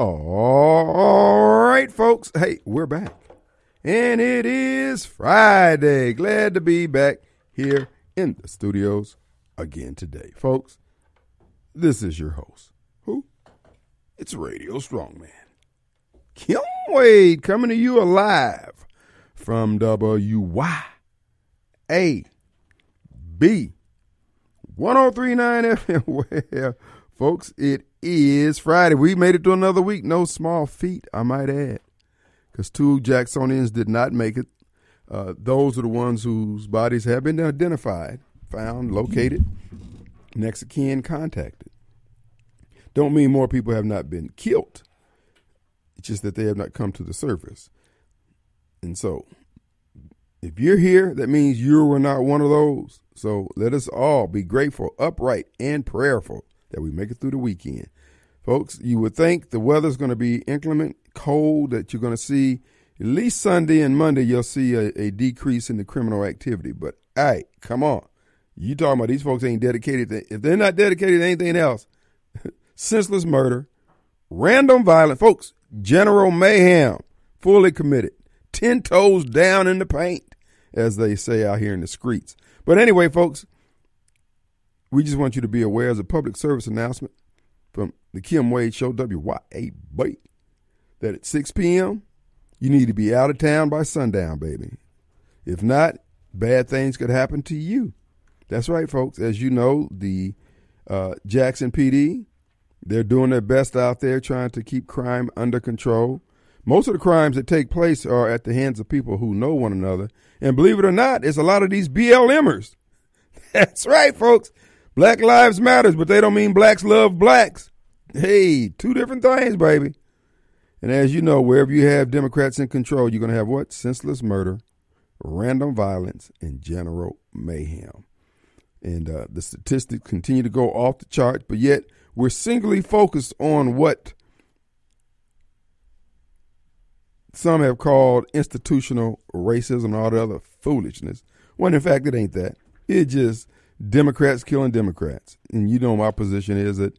All right, folks. Hey, we're back. And it is Friday. Glad to be back here in the studios again today. Folks, this is your host. Who? It's Radio Strongman. Kim Wade coming to you alive from WYAB 1039 FM. folks, it is Friday. We made it to another week. No small feat, I might add, because two Jacksonians did not make it. Uh, those are the ones whose bodies have been identified, found, located, next of kin contacted. Don't mean more people have not been killed. It's just that they have not come to the surface. And so, if you're here, that means you were not one of those. So let us all be grateful, upright, and prayerful that we make it through the weekend. Folks, you would think the weather's going to be inclement, cold, that you're going to see at least Sunday and Monday, you'll see a, a decrease in the criminal activity. But, hey, come on. You talking about these folks ain't dedicated to, if they're not dedicated to anything else, senseless murder, random violence. Folks, general mayhem, fully committed, 10 toes down in the paint, as they say out here in the streets. But anyway, folks, we just want you to be aware as a public service announcement from the Kim Wade Show, WYAB, that at 6 p.m., you need to be out of town by sundown, baby. If not, bad things could happen to you. That's right, folks. As you know, the uh, Jackson PD, they're doing their best out there trying to keep crime under control. Most of the crimes that take place are at the hands of people who know one another. And believe it or not, it's a lot of these BLMers. That's right, folks. Black lives matters, but they don't mean blacks love blacks. Hey, two different things, baby. And as you know, wherever you have Democrats in control, you're going to have what? Senseless murder, random violence, and general mayhem. And uh, the statistics continue to go off the charts, but yet we're singly focused on what some have called institutional racism and all the other foolishness. When in fact, it ain't that. It just Democrats killing Democrats. And you know, my position is that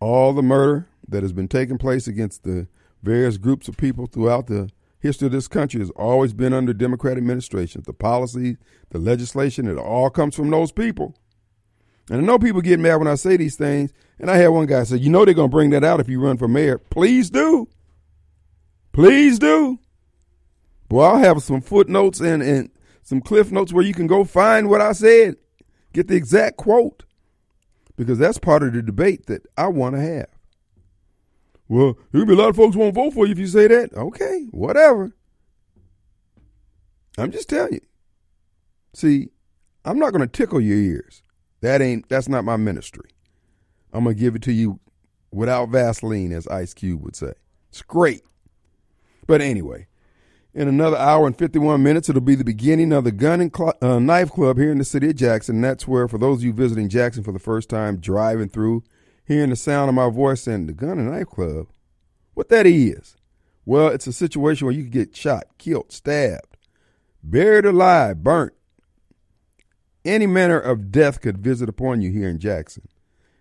all the murder that has been taking place against the various groups of people throughout the history of this country has always been under Democrat administrations. The policies, the legislation, it all comes from those people. And I know people get mad when I say these things. And I had one guy say, You know, they're going to bring that out if you run for mayor. Please do. Please do. Well, I'll have some footnotes and, and some cliff notes where you can go find what I said, get the exact quote, because that's part of the debate that I want to have. Well, there'll be a lot of folks won't vote for you if you say that. Okay, whatever. I'm just telling you. See, I'm not going to tickle your ears. That ain't that's not my ministry. I'm going to give it to you without Vaseline, as Ice Cube would say. It's great. But anyway, in another hour and 51 minutes, it'll be the beginning of the Gun and Cl- uh, Knife Club here in the city of Jackson. That's where, for those of you visiting Jackson for the first time, driving through, hearing the sound of my voice and the Gun and Knife Club, what that is. Well, it's a situation where you can get shot, killed, stabbed, buried alive, burnt. Any manner of death could visit upon you here in Jackson.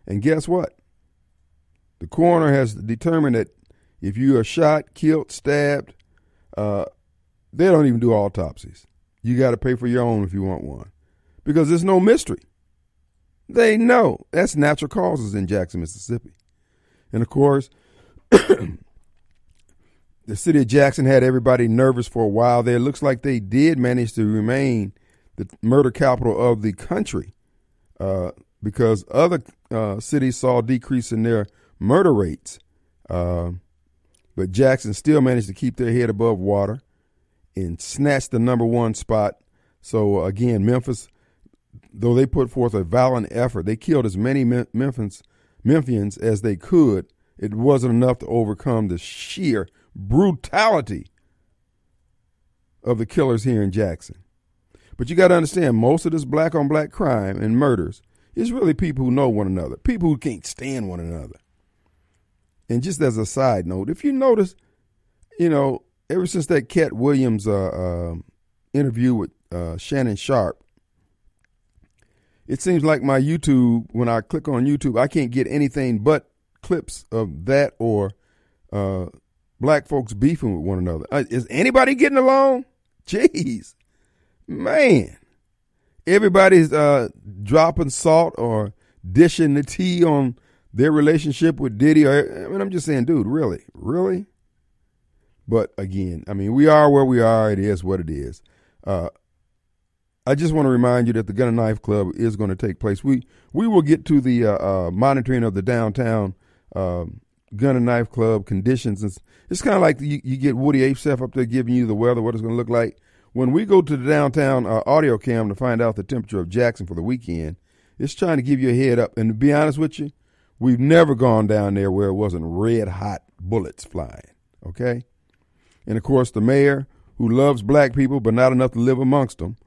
And guess what? The coroner has determined that if you are shot, killed, stabbed, uh, they don't even do autopsies. You got to pay for your own if you want one because there's no mystery. They know that's natural causes in Jackson, Mississippi. And of course, the city of Jackson had everybody nervous for a while there. It looks like they did manage to remain the murder capital of the country uh, because other uh, cities saw a decrease in their murder rates. Uh, but Jackson still managed to keep their head above water and snatched the number one spot. So uh, again, Memphis, though they put forth a valiant effort, they killed as many Memphis, Memphians as they could. It wasn't enough to overcome the sheer brutality of the killers here in Jackson. But you got to understand, most of this black on black crime and murders is really people who know one another, people who can't stand one another. And just as a side note, if you notice, you know, ever since that Katt Williams uh, uh, interview with uh, Shannon Sharpe, it seems like my YouTube, when I click on YouTube, I can't get anything but clips of that or uh, black folks beefing with one another. Uh, is anybody getting along? Jeez, man. Everybody's uh, dropping salt or dishing the tea on their relationship with Diddy. Or, I mean, I'm just saying, dude, really? Really? But again, I mean, we are where we are. It is what it is. Uh, I just want to remind you that the Gun and Knife Club is going to take place. We we will get to the uh, uh, monitoring of the downtown um, Gun and Knife Club conditions. It's, it's kind of like you, you, get Woody Assaf up there giving you the weather, what it's going to look like. When we go to the downtown uh, audio cam to find out the temperature of Jackson for the weekend, it's trying to give you a head up. And to be honest with you, we've never gone down there where it wasn't red hot bullets flying. Okay? And of course, the mayor, who loves black people but not enough to live amongst them,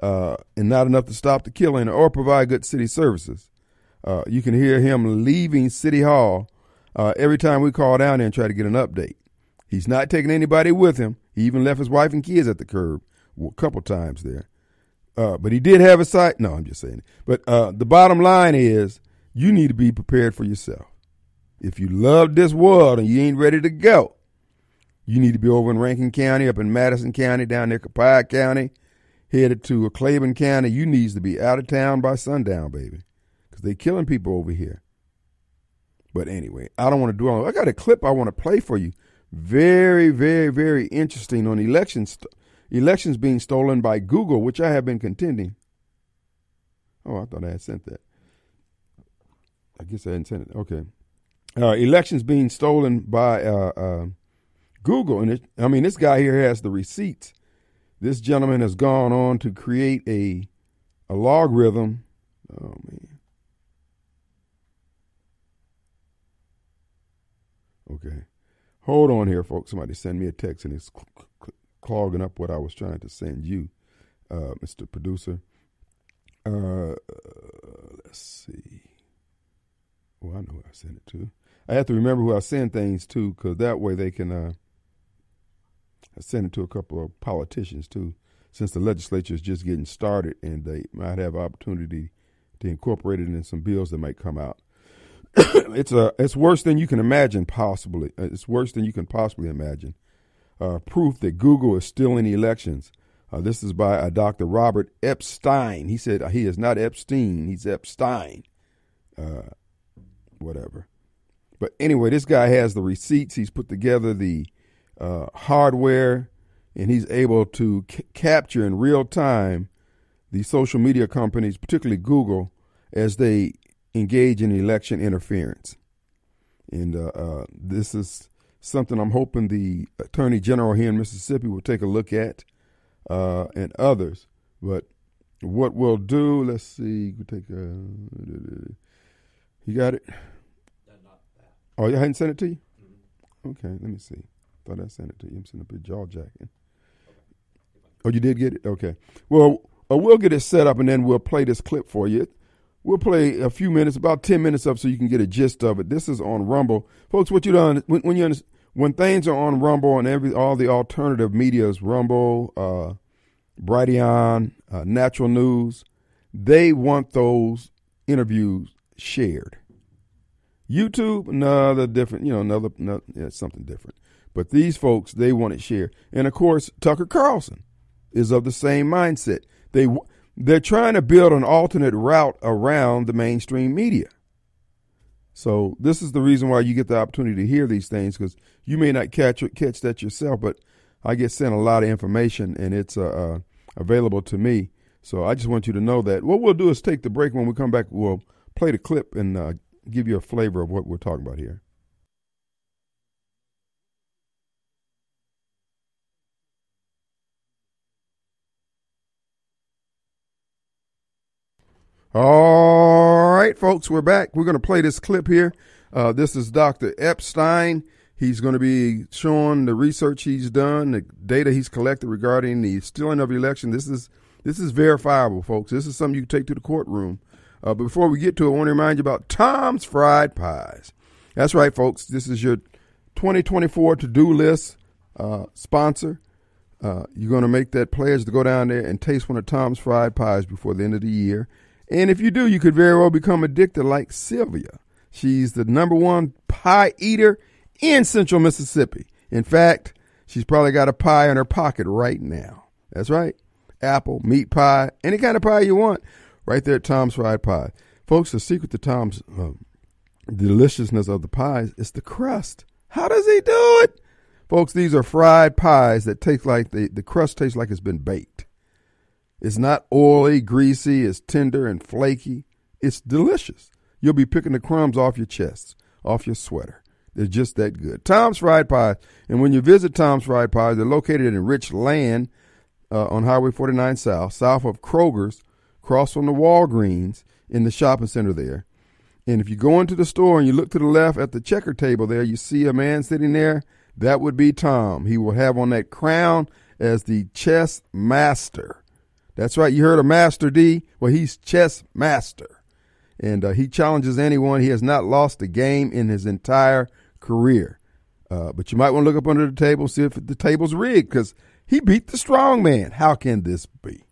uh, and not enough to stop the killing or provide good city services. Uh, you can hear him leaving City Hall uh, every time we call down there and try to get an update. He's not taking anybody with him. He even left his wife and kids at the curb a couple times there. Uh, but he did have a site. No, I'm just saying. But uh, the bottom line is you need to be prepared for yourself. If you love this world and you ain't ready to go, you need to be over in Rankin County, up in Madison County, down there, Copiah County, headed to Claiborne County. You needs to be out of town by sundown, baby, because they killing people over here. But anyway, I don't want to do all. I got a clip I want to play for you. Very, very, very interesting on elections. Elections being stolen by Google, which I have been contending. Oh, I thought I had sent that. I guess I hadn't sent it. Okay. Uh, elections being stolen by uh, uh, Google. And it, I mean, this guy here has the receipts. This gentleman has gone on to create a a logarithm. Oh man. Okay. Hold on here, folks. Somebody send me a text and it's clogging up what I was trying to send you, uh, Mr. Producer. Uh, let's see. Well, I know who I sent it to. I have to remember who I send things to because that way they can uh, I sent it to a couple of politicians too, since the legislature is just getting started and they might have opportunity to incorporate it in some bills that might come out. it's a it's worse than you can imagine. Possibly, uh, it's worse than you can possibly imagine. Uh, proof that Google is still in elections. Uh, this is by uh, Dr. Robert Epstein. He said he is not Epstein. He's Epstein. Uh, whatever. But anyway, this guy has the receipts. He's put together the uh, hardware, and he's able to c- capture in real time the social media companies, particularly Google, as they engage in election interference. And uh, uh, this is something I'm hoping the Attorney General here in Mississippi will take a look at, uh, and others. But what we'll do, let's see, we take. A, you got it. Oh, I hadn't sent it to you. Mm-hmm. Okay, let me see. Thought I sent it to you. I'm sending up your jaw jacking. Oh, you did get it? Okay. Well, uh, we'll get it set up and then we'll play this clip for you. We'll play a few minutes, about 10 minutes up so you can get a gist of it. This is on Rumble. Folks, what you done, when, when you when things are on Rumble and every all the alternative medias, Rumble, uh, Brighteon, uh, Natural News, they want those interviews shared. YouTube, another different, you know, another, another yeah, something different. But these folks, they want it shared. And of course, Tucker Carlson is of the same mindset. They they're trying to build an alternate route around the mainstream media. So this is the reason why you get the opportunity to hear these things because you may not catch catch that yourself, but I get sent a lot of information and it's uh, uh, available to me. So I just want you to know that. What we'll do is take the break. When we come back, we'll play the clip and uh, give you a flavor of what we're talking about here. All right, folks, we're back. We're going to play this clip here. Uh, this is Dr. Epstein. He's going to be showing the research he's done, the data he's collected regarding the stealing of election. This is this is verifiable, folks. This is something you can take to the courtroom. Uh, but before we get to it, I want to remind you about Tom's Fried Pies. That's right, folks. This is your 2024 to-do list uh, sponsor. Uh, you're going to make that pledge to go down there and taste one of Tom's Fried Pies before the end of the year. And if you do, you could very well become addicted like Sylvia. She's the number one pie eater in central Mississippi. In fact, she's probably got a pie in her pocket right now. That's right. Apple, meat pie, any kind of pie you want, right there at Tom's Fried Pie. Folks, the secret to Tom's uh, deliciousness of the pies is the crust. How does he do it? Folks, these are fried pies that taste like the, the crust tastes like it's been baked. It's not oily, greasy, it's tender and flaky. It's delicious. You'll be picking the crumbs off your chest, off your sweater. They're just that good. Tom's Fried Pies. And when you visit Tom's Fried Pies, they're located in Richland uh, on Highway 49 South, south of Kroger's, across from the Walgreens in the shopping center there. And if you go into the store and you look to the left at the checker table there, you see a man sitting there. That would be Tom. He will have on that crown as the chess master. That's right. You heard of Master D? Well, he's chess master. And uh, he challenges anyone. He has not lost a game in his entire career. Uh, but you might want to look up under the table, see if the table's rigged, because he beat the strong man. How can this be?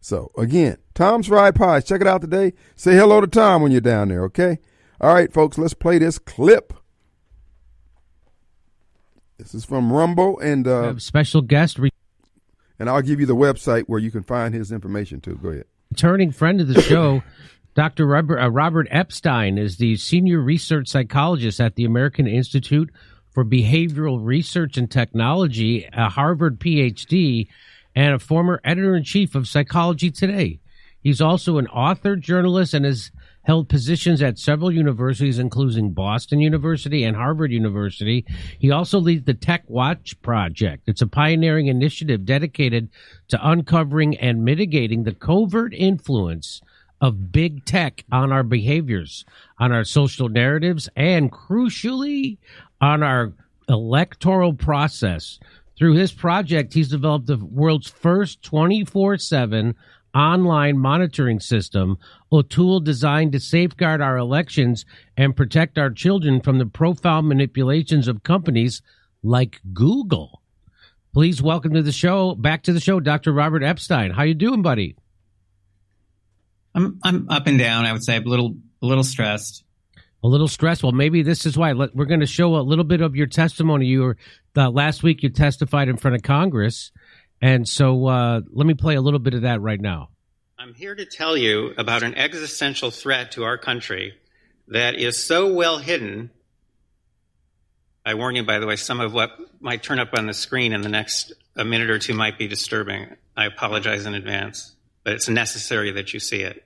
So, again, Tom's Fried Pies. Check it out today. Say hello to Tom when you're down there, okay? All right, folks, let's play this clip. This is from Rumble and uh, special guest. Re- and I'll give you the website where you can find his information too. Go ahead. Returning friend of the show, Dr. Robert, uh, Robert Epstein is the senior research psychologist at the American Institute for Behavioral Research and Technology, a Harvard PhD, and a former editor in chief of Psychology Today. He's also an author, journalist, and has held positions at several universities, including Boston University and Harvard University. He also leads the Tech Watch Project. It's a pioneering initiative dedicated to uncovering and mitigating the covert influence of big tech on our behaviors, on our social narratives, and crucially, on our electoral process. Through his project, he's developed the world's first 24 7 online monitoring system, a tool designed to safeguard our elections and protect our children from the profile manipulations of companies like Google. Please welcome to the show, back to the show, Dr. Robert Epstein. How you doing, buddy? I'm I'm up and down. I would say a little a little stressed. A little stressed. Well, maybe this is why. We're going to show a little bit of your testimony. You were uh, last week. You testified in front of Congress and so uh, let me play a little bit of that right now. I'm here to tell you about an existential threat to our country that is so well hidden. I warn you, by the way, some of what might turn up on the screen in the next a minute or two might be disturbing. I apologize in advance, but it's necessary that you see it.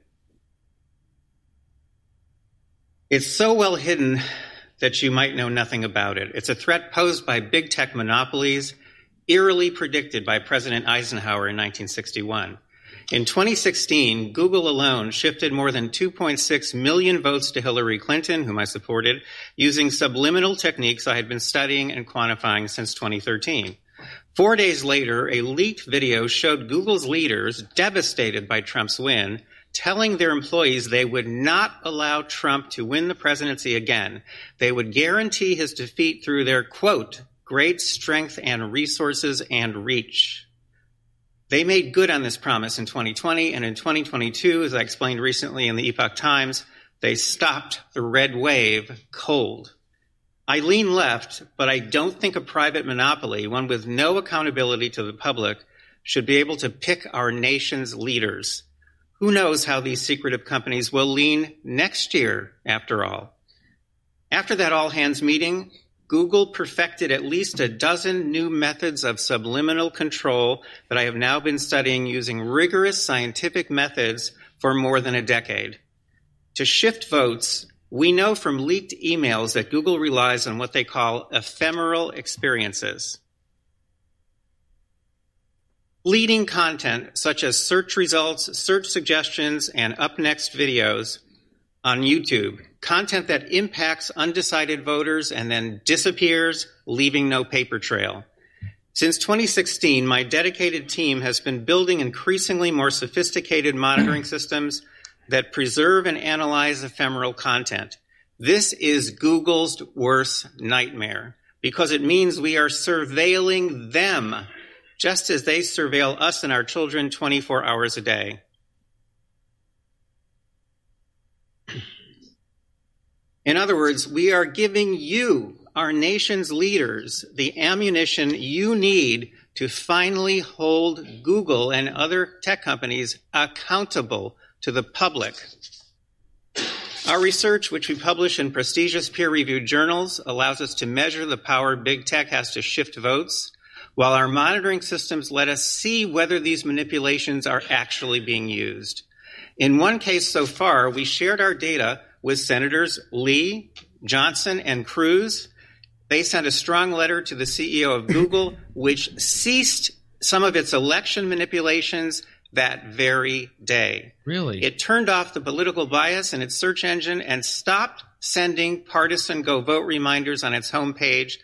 It's so well hidden that you might know nothing about it. It's a threat posed by big tech monopolies eerily predicted by President Eisenhower in 1961. In 2016, Google alone shifted more than 2.6 million votes to Hillary Clinton, whom I supported, using subliminal techniques I had been studying and quantifying since 2013. Four days later, a leaked video showed Google's leaders, devastated by Trump's win, telling their employees they would not allow Trump to win the presidency again. They would guarantee his defeat through their, quote, great strength and resources and reach. They made good on this promise in 2020 and in 2022, as I explained recently in the Epoch Times, they stopped the red wave cold. I lean left, but I don't think a private monopoly, one with no accountability to the public, should be able to pick our nation's leaders. Who knows how these secretive companies will lean next year, after all? After that all hands meeting, Google perfected at least a dozen new methods of subliminal control that I have now been studying using rigorous scientific methods for more than a decade. To shift votes, we know from leaked emails that Google relies on what they call ephemeral experiences. Leading content such as search results, search suggestions, and up next videos on YouTube, content that impacts undecided voters and then disappears, leaving no paper trail. Since 2016, my dedicated team has been building increasingly more sophisticated monitoring systems that preserve and analyze ephemeral content. This is Google's worst nightmare because it means we are surveilling them just as they surveil us and our children 24 hours a day. In other words, we are giving you, our nation's leaders, the ammunition you need to finally hold Google and other tech companies accountable to the public. Our research, which we publish in prestigious peer reviewed journals, allows us to measure the power big tech has to shift votes, while our monitoring systems let us see whether these manipulations are actually being used. In one case so far, we shared our data with Senators Lee, Johnson, and Cruz. They sent a strong letter to the CEO of Google, which ceased some of its election manipulations that very day. Really? It turned off the political bias in its search engine and stopped sending partisan go vote reminders on its homepage.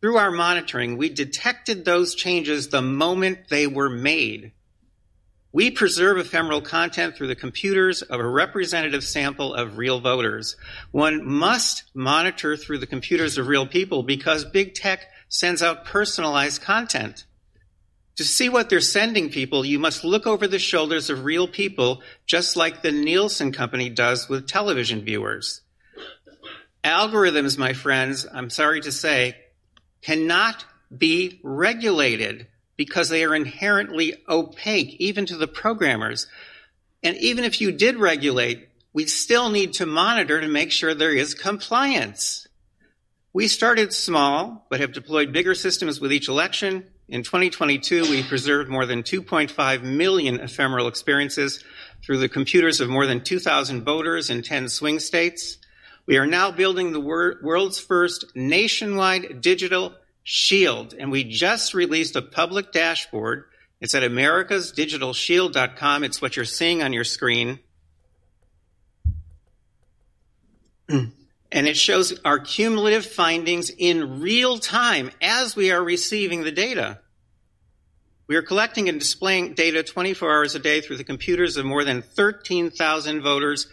Through our monitoring, we detected those changes the moment they were made. We preserve ephemeral content through the computers of a representative sample of real voters. One must monitor through the computers of real people because big tech sends out personalized content. To see what they're sending people, you must look over the shoulders of real people, just like the Nielsen company does with television viewers. Algorithms, my friends, I'm sorry to say, cannot be regulated because they are inherently opaque, even to the programmers. And even if you did regulate, we still need to monitor to make sure there is compliance. We started small, but have deployed bigger systems with each election. In 2022, we preserved more than 2.5 million ephemeral experiences through the computers of more than 2,000 voters in 10 swing states. We are now building the wor- world's first nationwide digital Shield, and we just released a public dashboard. It's at americasdigitalshield.com. It's what you're seeing on your screen. and it shows our cumulative findings in real time as we are receiving the data. We are collecting and displaying data 24 hours a day through the computers of more than 13,000 voters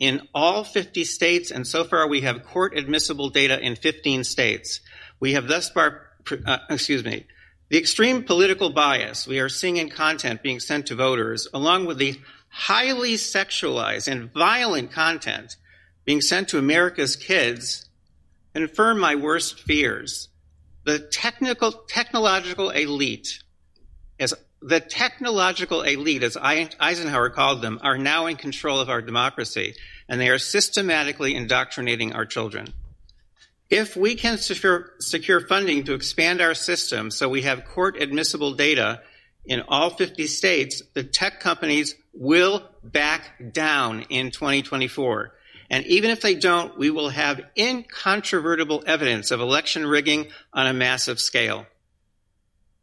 in all 50 states, and so far we have court admissible data in 15 states. We have thus far, uh, excuse me, the extreme political bias we are seeing in content being sent to voters, along with the highly sexualized and violent content being sent to America's kids, confirm my worst fears. The technical, technological elite, as the technological elite, as Eisenhower called them, are now in control of our democracy, and they are systematically indoctrinating our children. If we can secure, secure funding to expand our system so we have court admissible data in all 50 states, the tech companies will back down in 2024. And even if they don't, we will have incontrovertible evidence of election rigging on a massive scale.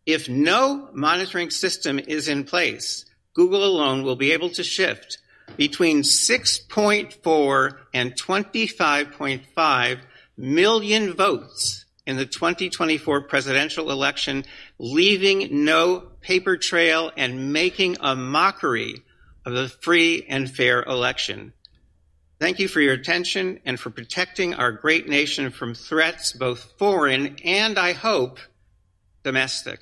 If no monitoring system is in place, Google alone will be able to shift between 6.4 and 25.5 million votes in the 2024 presidential election, leaving no paper trail and making a mockery of the free and fair election. Thank you for your attention and for protecting our great nation from threats, both foreign and, I hope, domestic.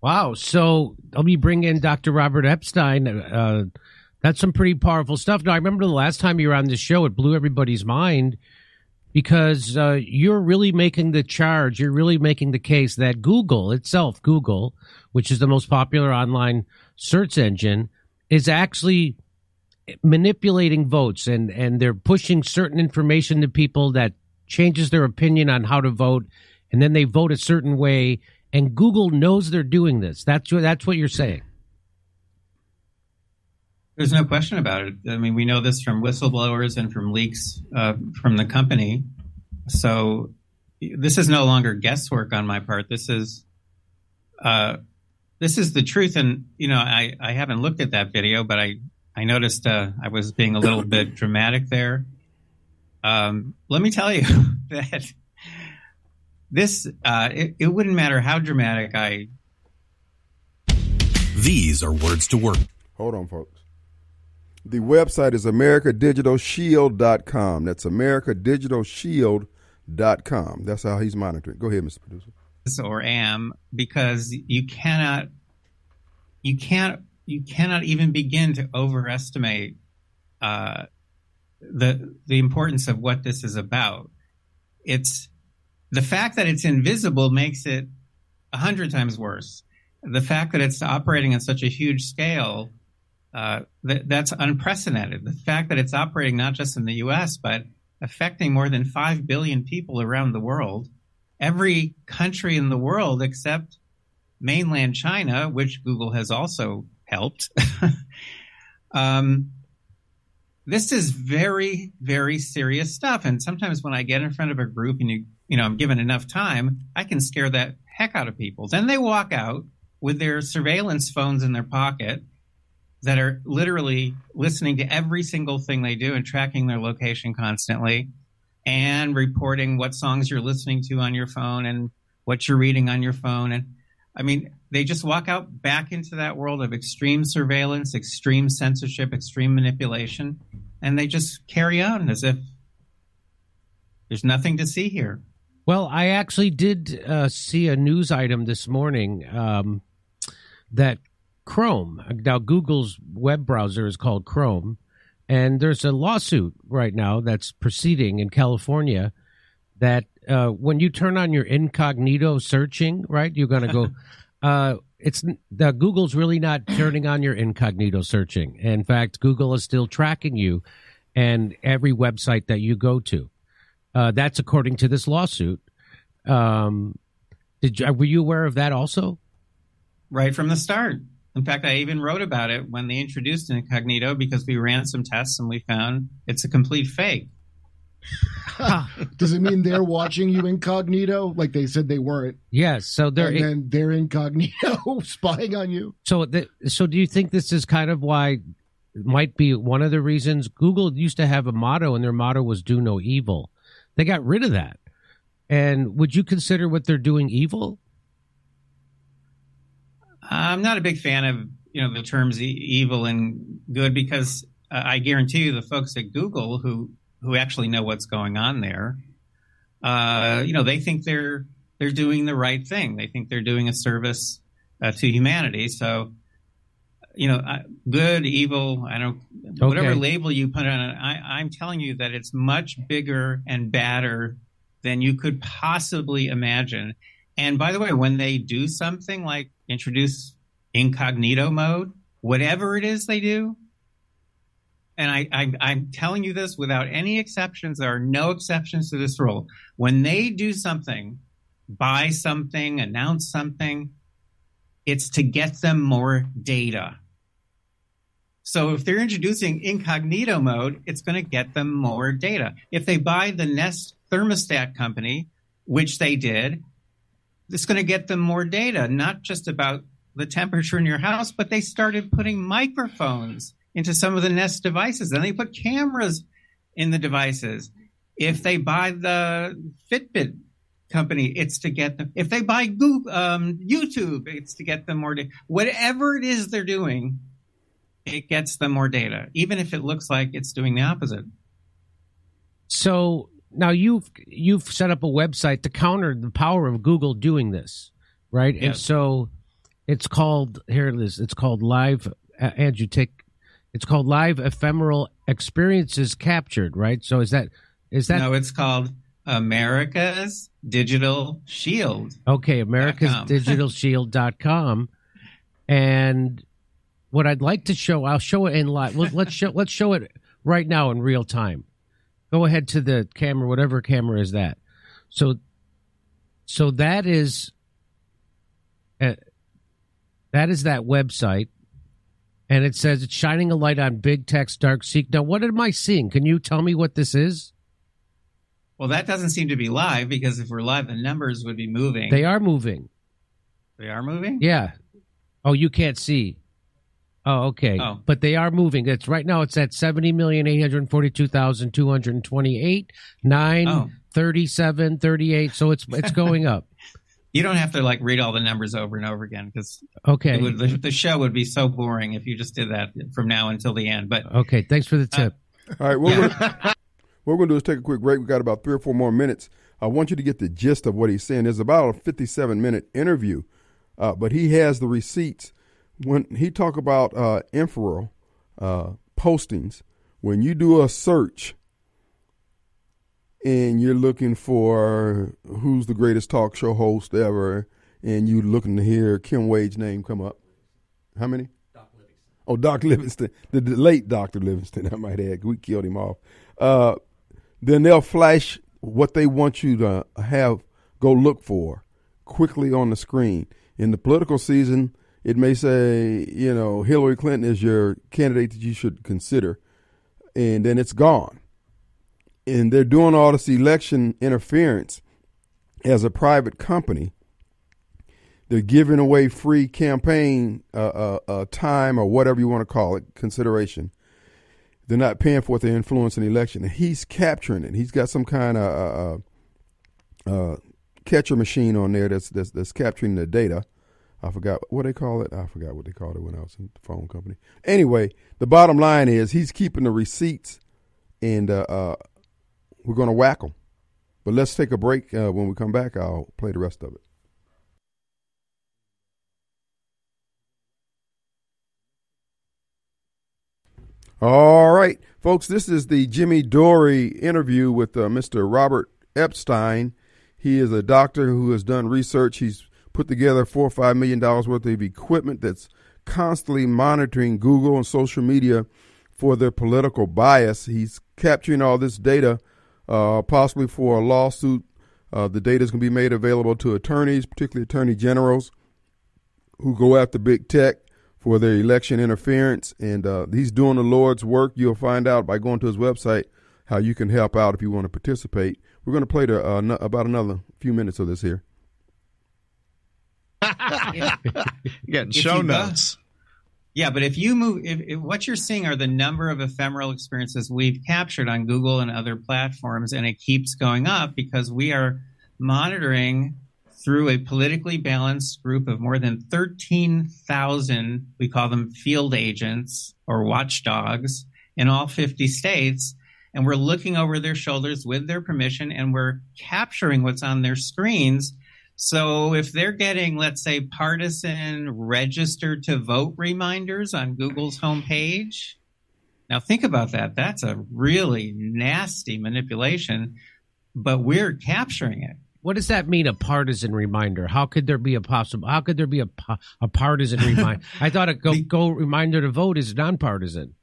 Wow. So let me bring in Dr. Robert Epstein. Uh, that's some pretty powerful stuff. Now, I remember the last time you were on this show, it blew everybody's mind because uh, you're really making the charge, you're really making the case that Google itself, Google, which is the most popular online search engine, is actually manipulating votes and and they're pushing certain information to people that changes their opinion on how to vote and then they vote a certain way and Google knows they're doing this. That's what that's what you're saying. There's no question about it. I mean, we know this from whistleblowers and from leaks uh, from the company. So this is no longer guesswork on my part. This is uh, this is the truth. And you know, I, I haven't looked at that video, but I I noticed uh, I was being a little bit dramatic there. Um, let me tell you that this uh, it, it wouldn't matter how dramatic I. These are words to work. Hold on, folks. The website is americadigitalshield.com. That's americadigitalshield.com. That's how he's monitoring. Go ahead, Mr. Producer. Or am because you cannot, you can't, you cannot even begin to overestimate uh, the the importance of what this is about. It's the fact that it's invisible makes it a hundred times worse. The fact that it's operating on such a huge scale uh, that, that's unprecedented. The fact that it's operating not just in the U.S. but affecting more than five billion people around the world, every country in the world except mainland China, which Google has also helped. um, this is very, very serious stuff. And sometimes when I get in front of a group and you, you know, I'm given enough time, I can scare the heck out of people. Then they walk out with their surveillance phones in their pocket that are literally listening to every single thing they do and tracking their location constantly and reporting what songs you're listening to on your phone and what you're reading on your phone. And I mean, they just walk out back into that world of extreme surveillance, extreme censorship, extreme manipulation, and they just carry on as if there's nothing to see here. Well, I actually did uh, see a news item this morning um, that Chrome. Now, Google's web browser is called Chrome, and there's a lawsuit right now that's proceeding in California that uh, when you turn on your incognito searching, right, you're going to go. uh, it's the Google's really not turning on your incognito searching. In fact, Google is still tracking you and every website that you go to. Uh, that's according to this lawsuit. Um, did you, were you aware of that also? Right from the start. In fact, I even wrote about it when they introduced incognito because we ran some tests and we found it's a complete fake. Does it mean they're watching you incognito like they said they weren't? Yes. So they're and then they're incognito spying on you. So, the, so do you think this is kind of why might be one of the reasons Google used to have a motto and their motto was "Do no evil." They got rid of that. And would you consider what they're doing evil? I'm not a big fan of you know the terms e- evil and good because uh, I guarantee you the folks at Google who who actually know what's going on there, uh, you know, they think they're they're doing the right thing. They think they're doing a service uh, to humanity. So, you know, good, evil, I don't, okay. whatever label you put on it, I, I'm telling you that it's much bigger and badder than you could possibly imagine. And by the way, when they do something like introduce incognito mode, whatever it is they do, and I, I'm telling you this without any exceptions, there are no exceptions to this rule. When they do something, buy something, announce something, it's to get them more data. So if they're introducing incognito mode, it's going to get them more data. If they buy the Nest thermostat company, which they did, it's going to get them more data, not just about the temperature in your house, but they started putting microphones into some of the Nest devices. Then they put cameras in the devices. If they buy the Fitbit company, it's to get them. If they buy Google, um, YouTube, it's to get them more data. Whatever it is they're doing, it gets them more data, even if it looks like it's doing the opposite. So now you've you've set up a website to counter the power of Google doing this, right? Yes. And so it's called here it is. It's called Live. Uh, you take. It's called Live Ephemeral Experiences Captured, right? So is that is that? No, it's called America's Digital Shield. Okay, America's Digital Shield.com. And what I'd like to show, I'll show it in live. Let's show let's show it right now in real time. Go ahead to the camera, whatever camera is that. So, so that is, uh, that is that website, and it says it's shining a light on big text dark seek. Now, what am I seeing? Can you tell me what this is? Well, that doesn't seem to be live because if we're live, the numbers would be moving. They are moving. They are moving. Yeah. Oh, you can't see. Oh, okay. Oh. But they are moving. It's right now. It's at seventy million eight hundred forty-two thousand two hundred twenty-eight, nine, Oh. 37, 38. So it's it's going up. You don't have to like read all the numbers over and over again because Okay. the, the show would be so boring if you just did that from now until the end. But Okay. Thanks for the tip. All right, what, Yeah. we're gonna, what we're going to do is take a quick break. We've got about three or four more minutes. I want you to get the gist of what he's saying. There's about a 57 minute interview, uh, but he has the receipts. When he talk about uh, inferal uh, postings, when you do a search and you're looking for who's the greatest talk show host ever, and you looking to hear Kim Wade's name come up, how many? Oh, Doc Livingston, the, the late Doctor Livingston, I might add. We killed him off. Uh, then they'll flash what they want you to have go look for quickly on the screen. In the political season, it may say, you know, Hillary Clinton is your candidate that you should consider, and then it's gone. And they're doing all this election interference as a private company they're giving away free campaign uh, uh, uh, time or whatever you want to call it, consideration. They're not paying for they influence the election. And he's capturing it. He's got some kind of uh, uh, catcher machine on there that's, that's that's capturing the data. I forgot what they call it. I forgot what they called it when I was in the phone company. Anyway, the bottom line is he's keeping the receipts, and uh, uh, we're going to whack them. But let's take a break. Uh, when we come back, I'll play the rest of it. All right, folks, this is the Jimmy Dore interview with uh, Mr. Robert Epstein. He is a doctor who has done research. He's put together four or five million dollars worth of equipment that's constantly monitoring Google and social media for their political bias. He's capturing all this data, uh, possibly for a lawsuit. Uh, the data is going to be made available to attorneys, particularly attorney generals, who go after big tech for their election interference. And uh, he's doing the Lord's work. You'll find out by going to his website how you can help out if you want to participate. We're going to play uh, about another few minutes of this here. You're getting If show you go- notes. Yeah, but if you move, if, if what you're seeing are the number of ephemeral experiences we've captured on Google and other platforms, and it keeps going up because we are monitoring through a politically balanced group of more than 13,000, we call them field agents or watchdogs in all 50 states. And we're looking over their shoulders with their permission and we're capturing what's on their screens. So if they're getting, let's say, partisan register to vote reminders on Google's homepage, now think about that. That's a really nasty manipulation, but we're capturing it. What does that mean? A partisan reminder? How could there be a possible? How could there be a a partisan reminder? I thought a go go reminder to vote is nonpartisan.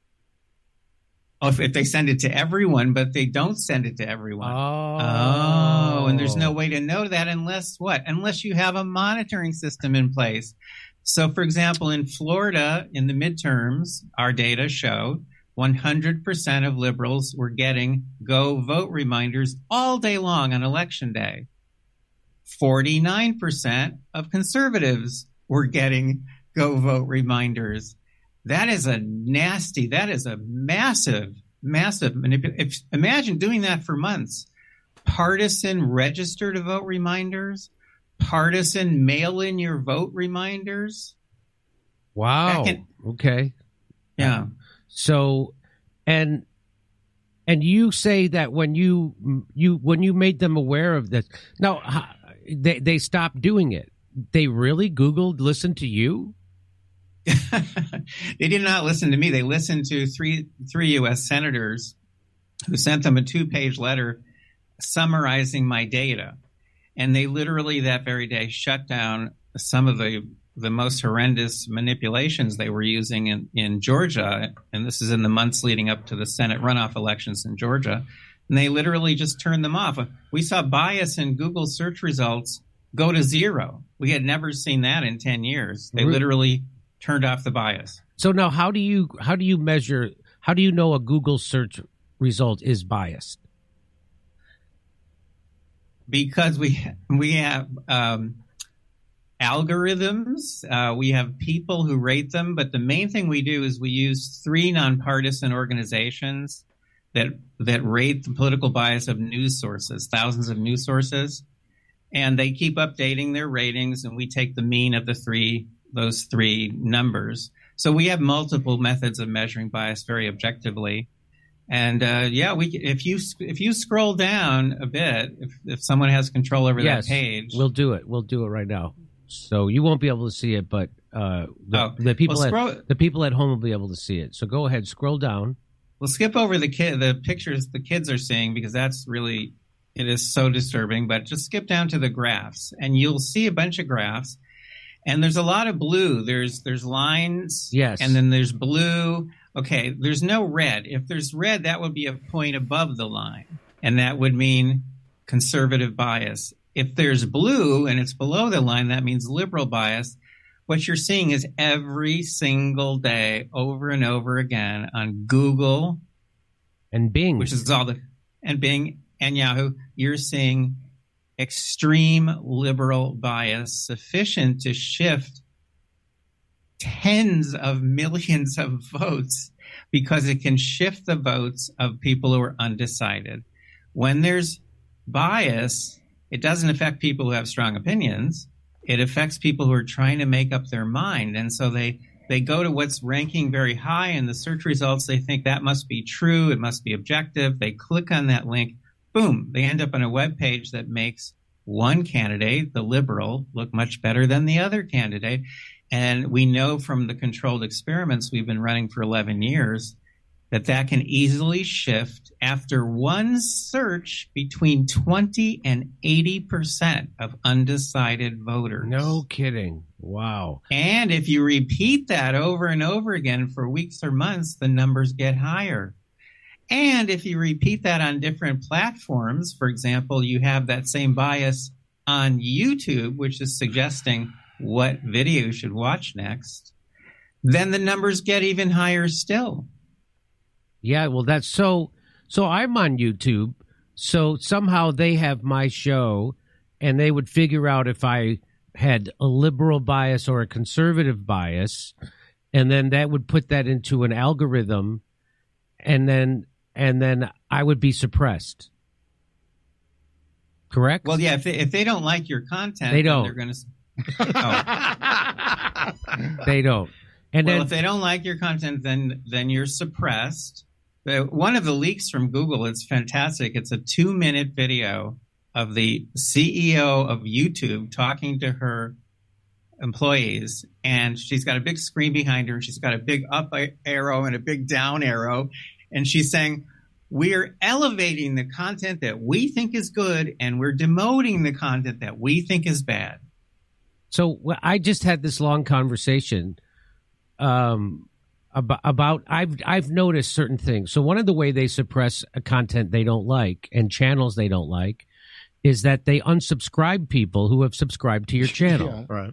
Oh, if, if they send it to everyone, but they don't send it to everyone. Oh, Oh, and there's no oh. way to know that unless what? Unless you have a monitoring system in place. So, for example, in Florida, in the midterms, our data showed 100% of liberals were getting go vote reminders all day long on election day. 49% of conservatives were getting go vote reminders. That is a nasty, that is a massive, massive manipulation. Imagine doing that for months partisan register to vote reminders, partisan mail in your vote reminders. wow. In- okay. Yeah. So, and and you say that when you you when you made them aware of this, now they they stopped doing it. They really Googled, listened to you. they did not listen to me. They listened to three three U.S. senators who sent them a two page letter summarizing my data, and they literally that very day shut down some of the the most horrendous manipulations they were using in, in Georgia, and this is in the months leading up to the Senate runoff elections in Georgia, and they literally just turned them off. We saw bias in Google search results go to zero. We had never seen that in 10 years. They literally turned off the bias. So now, how do you how do you measure? How do you know a Google search result is biased? Because we we have um, algorithms, uh, we have people who rate them, but the main thing we do is we use three nonpartisan organizations that that rate the political bias of news sources, thousands of news sources, and they keep updating their ratings, and we take the mean of the three those three numbers. So we have multiple methods of measuring bias very objectively. And uh, yeah, we if you if you scroll down a bit, if, if someone has control over yes, that page, we'll do it. We'll do it right now. So you won't be able to see it, but uh, the, Oh, the people well, scroll- at the people at home will be able to see it. So go ahead, scroll down. We'll skip over the kid, the pictures the kids are seeing because that's really it is so disturbing. But just skip down to the graphs, and you'll see a bunch of graphs. And there's a lot of blue. There's there's lines. Yes. And then there's blue. Okay. There's no red. If there's red, that would be a point above the line, and that would mean conservative bias. If there's blue and it's below the line, that means liberal bias. What you're seeing is every single day, over and over again, on Google, And Bing, which is all the and Bing and Yahoo, you're seeing extreme liberal bias sufficient to shift tens of millions of votes because it can shift the votes of people who are undecided. When there's bias, it doesn't affect people who have strong opinions. It affects people who are trying to make up their mind. And so they, they go to what's ranking very high in the search results. They think that must be true. It must be objective. They click on that link. Boom. They end up on a web page that makes one candidate, the liberal, look much better than the other candidate. And we know from the controlled experiments we've been running for 11 years that that can easily shift after one search between 20 and 80% of undecided voters. no kidding. Wow. And if you repeat that over and over again for weeks or months, the numbers get higher. And if you repeat that on different platforms, for example, you have that same bias on YouTube, which is suggesting what video you should watch next, then the numbers get even higher still. Yeah, well, that's so. So I'm on YouTube. So somehow they have my show, and they would figure out if I had a liberal bias or a conservative bias, and then that would put that into an algorithm, and then and then I would be suppressed. Correct. Well, yeah, if they, if they don't like your content, They don't. They're going to. Oh. they don't. And well, then if they don't like your content, then then you're suppressed. Uh, one of the leaks from Google, it's fantastic. It's a two minute video of the CEO of YouTube talking to her employees, and she's got a big screen behind her. and She's got a big up arrow and a big down arrow, and she's saying. We're elevating the content that we think is good, and we're demoting the content that we think is bad. So I just had this long conversation um, about, about I've I've noticed certain things. So one of the way they suppress a content they don't like and channels they don't like is that they unsubscribe people who have subscribed to your channel, Yeah. Right.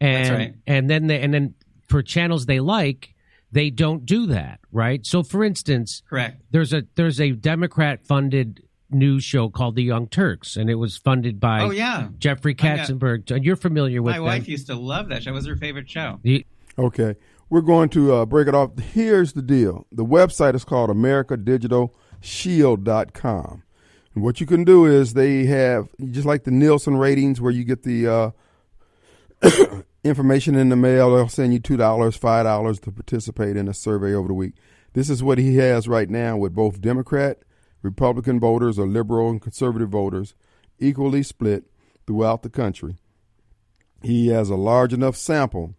and That's right. and then they, and then for channels they like they don't do that, right? So for instance, Correct. there's a there's a Democrat funded news show called The Young Turks, and it was funded by Oh yeah, Jeffrey I got- Katzenberg. And you're familiar with my them. wife used to love that show. It was her favorite show. The- Okay. We're going to uh, break it off. Here's the deal the website is called AmericaDigitalShield.com. And what you can do is they have, just like the Nielsen ratings, where you get the uh, information in the mail, they'll send you $2, $5 to participate in a survey over the week. This is what he has right now with both Democrat, Republican voters, or liberal and conservative voters equally split throughout the country. He has a large enough sample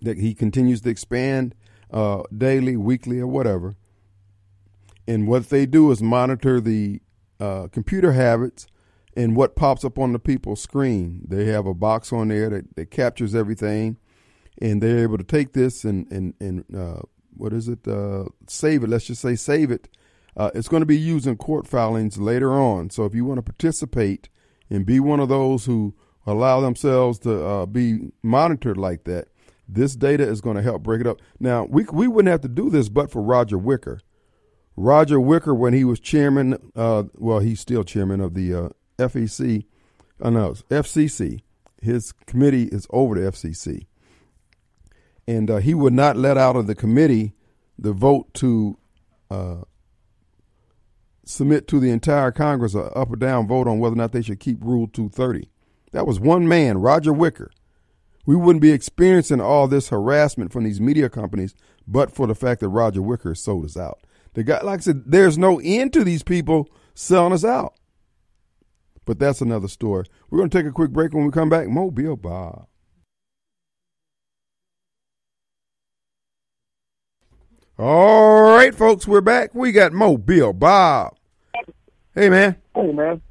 that he continues to expand uh, daily, weekly, or whatever. And what they do is monitor the uh, computer habits and what pops up on the people's screen. They have a box on there that, that captures everything. and they're able to take this and and and uh, what is it? Uh, save it. Let's just say save it. Uh, it's going to be used in court filings later on. So if you want to participate and be one of those who allow themselves to uh, be monitored like that, this data is going to help break it up. Now we we wouldn't have to do this, but for Roger Wicker. Roger Wicker, when he was chairman, uh, well, he's still chairman of the uh, FEC, uh, no, FCC. His committee is over the FCC and uh, he would not let out of the committee the vote to uh, submit to the entire Congress a up or down vote on whether or not they should keep Rule 230. That was one man, Roger Wicker. We wouldn't be experiencing all this harassment from these media companies, but for the fact that Roger Wicker sold us out. The guy, like I said, there's no end to these people selling us out. But that's another story. We're going to take a quick break when we come back. Mobile Bob. All right, folks, we're back. We got Mobile Bob. Hey, man. Hey, man.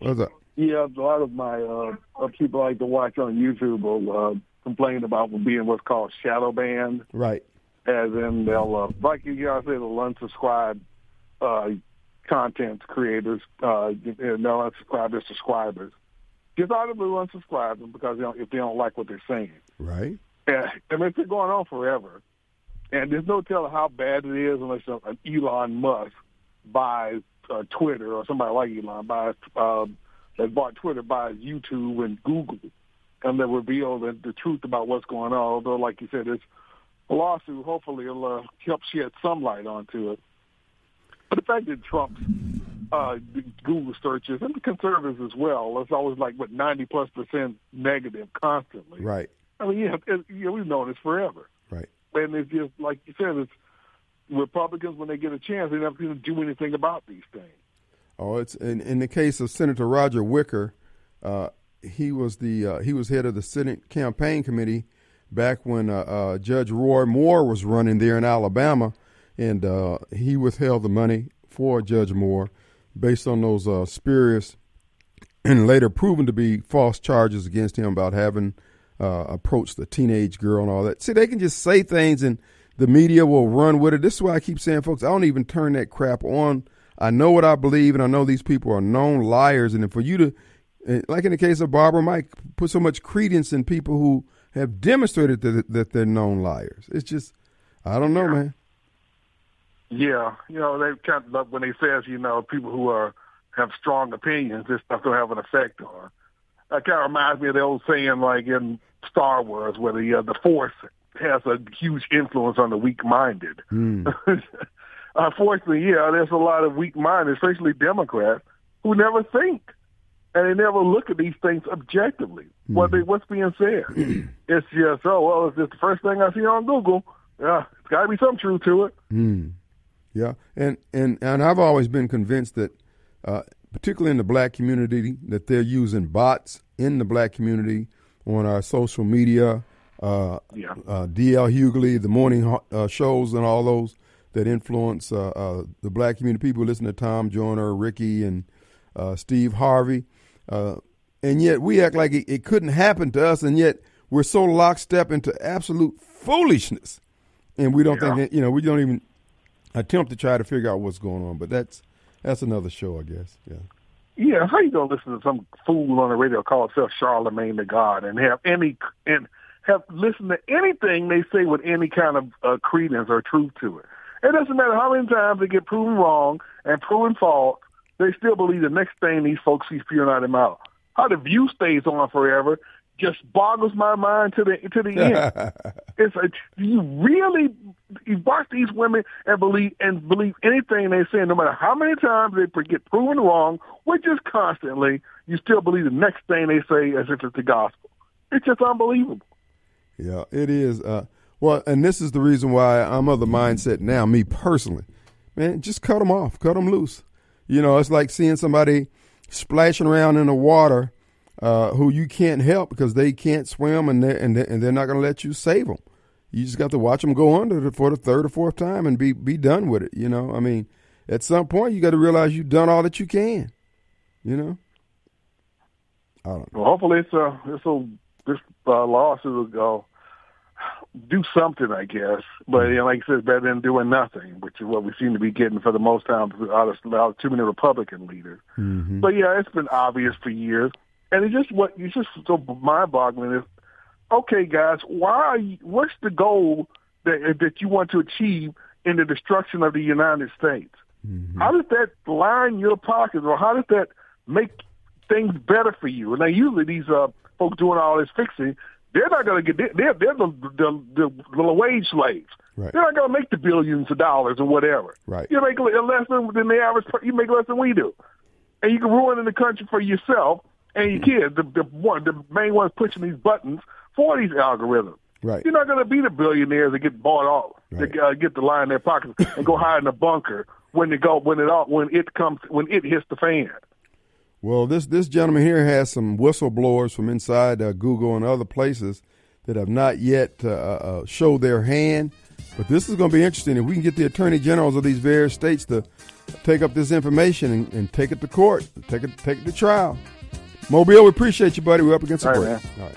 What's up? Yeah, a lot of my uh, people I like to watch on YouTube will uh, complain about being what's called shadow banned, Right. as in they'll, uh, like you guys say, they'll unsubscribe uh, content creators, uh, and they'll unsubscribe their subscribers. Just audibly unsubscribe them because they don't, if they don't like what they're saying. Right. Yeah, I mean, it's been going on forever. And there's no telling how bad it is unless an Elon Musk buys uh, Twitter or somebody like Elon buys uh, that bought Twitter buys YouTube and Google, and they reveal the, the truth about what's going on. Although, like you said, it's a lawsuit. Hopefully, it'll uh, help shed some light onto it. But the fact that Trump's uh, Google searches and the conservatives as well, it's always like what ninety plus percent negative constantly. Right. I mean, yeah, it, yeah, we've known this forever. Right. And it's just like you said, it's Republicans when they get a chance, they never going to do anything about these things. Oh, it's in, in the case of Senator Roger Wicker. Uh, he was the uh, he was head of the Senate campaign committee back when uh, uh Judge Roy Moore was running there in Alabama, and uh, he withheld the money for Judge Moore based on those uh, spurious and later proven to be false charges against him about having approached a teenage girl and all that. See, they can just say things and the media will run with it. This is why I keep saying, folks, I don't even turn that crap on. I know what I believe, and I know these people are known liars. And for you to, eh, like in the case of Barbara Mike, put so much credence in people who have demonstrated that, that they're known liars, it's just, I don't know, man. Yeah, you know, they kind of when they says, you know, people who are have strong opinions, this stuff will have an effect on. That kind of reminds me of the old saying, like in Star Wars, where the uh, the Force has a huge influence on the weak-minded. Mm. Unfortunately, yeah, there's a lot of weak-minded, especially Democrats, who never think and they never look at these things objectively. Mm. What they what's being said? it's just oh well, it's just the first thing I see on Google. Yeah, it's got to be some truth to it. Mm. Yeah, and and and I've always been convinced that, uh, particularly in the black community, that they're using bots in the black community on our social media. Uh, yeah. uh, D.L. Hughley, the morning uh, shows, and all those that influence uh, uh, the black community. People listen to Tom Joyner, Ricky, and uh, Steve Harvey, and yet we act like it, it, couldn't happen to us, and yet we're so lockstep into absolute foolishness, and we don't yeah. think you know we don't even attempt to try to figure out what's going on. But that's that's another show, I guess. Yeah. Yeah, how you gonna listen to some fool on the radio call himself Charlemagne the God and have any and have listened to anything they say with any kind of uh, credence or truth to it? It doesn't matter how many times they get proven wrong and proven false, they still believe the next thing these folks see spewing out of their mouth. How the view stays on forever just boggles my mind to the to the end. it's a, you really you watch these women and believe and believe anything they say, no matter how many times they get proven wrong, which is constantly, you still believe the next thing they say as if it's the gospel. It's just unbelievable. Yeah, it is. Uh, well, and this is the reason why I'm of the mindset now, me personally. Man, just cut them off, cut them loose. You know, it's like seeing somebody splashing around in the water uh, who you can't help because they can't swim and they're, and they're, and they're not going to let you save them. You just got to watch them go under for the third or fourth time and be be done with it. You know, I mean, at some point you got to realize you've done all that you can. You know. I don't know. Well, hopefully it's a this will this uh, lawsuit will go. do something, I guess. But you know, like I said, it's better than doing nothing, which is what we seem to be getting for the most time out of, out of too many Republican leaders. Mm-hmm. But yeah, it's been obvious for years, and it's just what it's just so mind-boggling is. Okay, guys, why? Are you, what's the goal that that you want to achieve in the destruction of the United States? Mm-hmm. How does that line your pockets, or how does that make things better for you? And now usually these uh, folks doing all this fixing, they're not going to get they're they're the the, the, the wage slaves. Right. They're not going to make the billions of dollars or whatever. Right. You make less than, than the average. You make less than we do, and you can ruin the country for yourself and your kids. The the one the main ones pushing these buttons for these algorithms. Right. You're not going to be the billionaires that get bought off, Right. that uh, get the line in their pockets and go hide in a bunker when they go when it all when it comes when it hits the fan. Well, this this gentleman here has some whistleblowers from inside uh, Google and other places that have not yet uh, uh, showed their hand. But this is going to be interesting. If we can get the attorney generals of these various states to take up this information and, and take it to court, take it take it to trial. Mobile, we appreciate you, buddy. We're up against the All right, break. man. All right.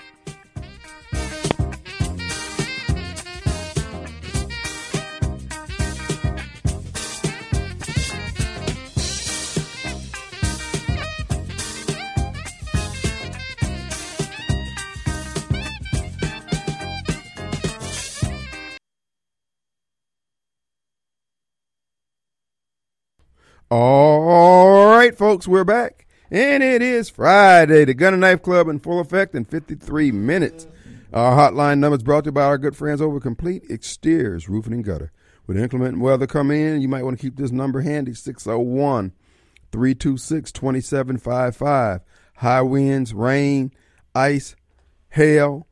All right, folks, we're back. And it is Friday. The Gun and Knife Club in full effect in 53 minutes. Our hotline number is brought to you by our good friends over Complete Exteriors, Roofing and Gutter. With inclement weather coming in, you might want to keep this number handy 601 326 2755. High winds, rain, ice, hail.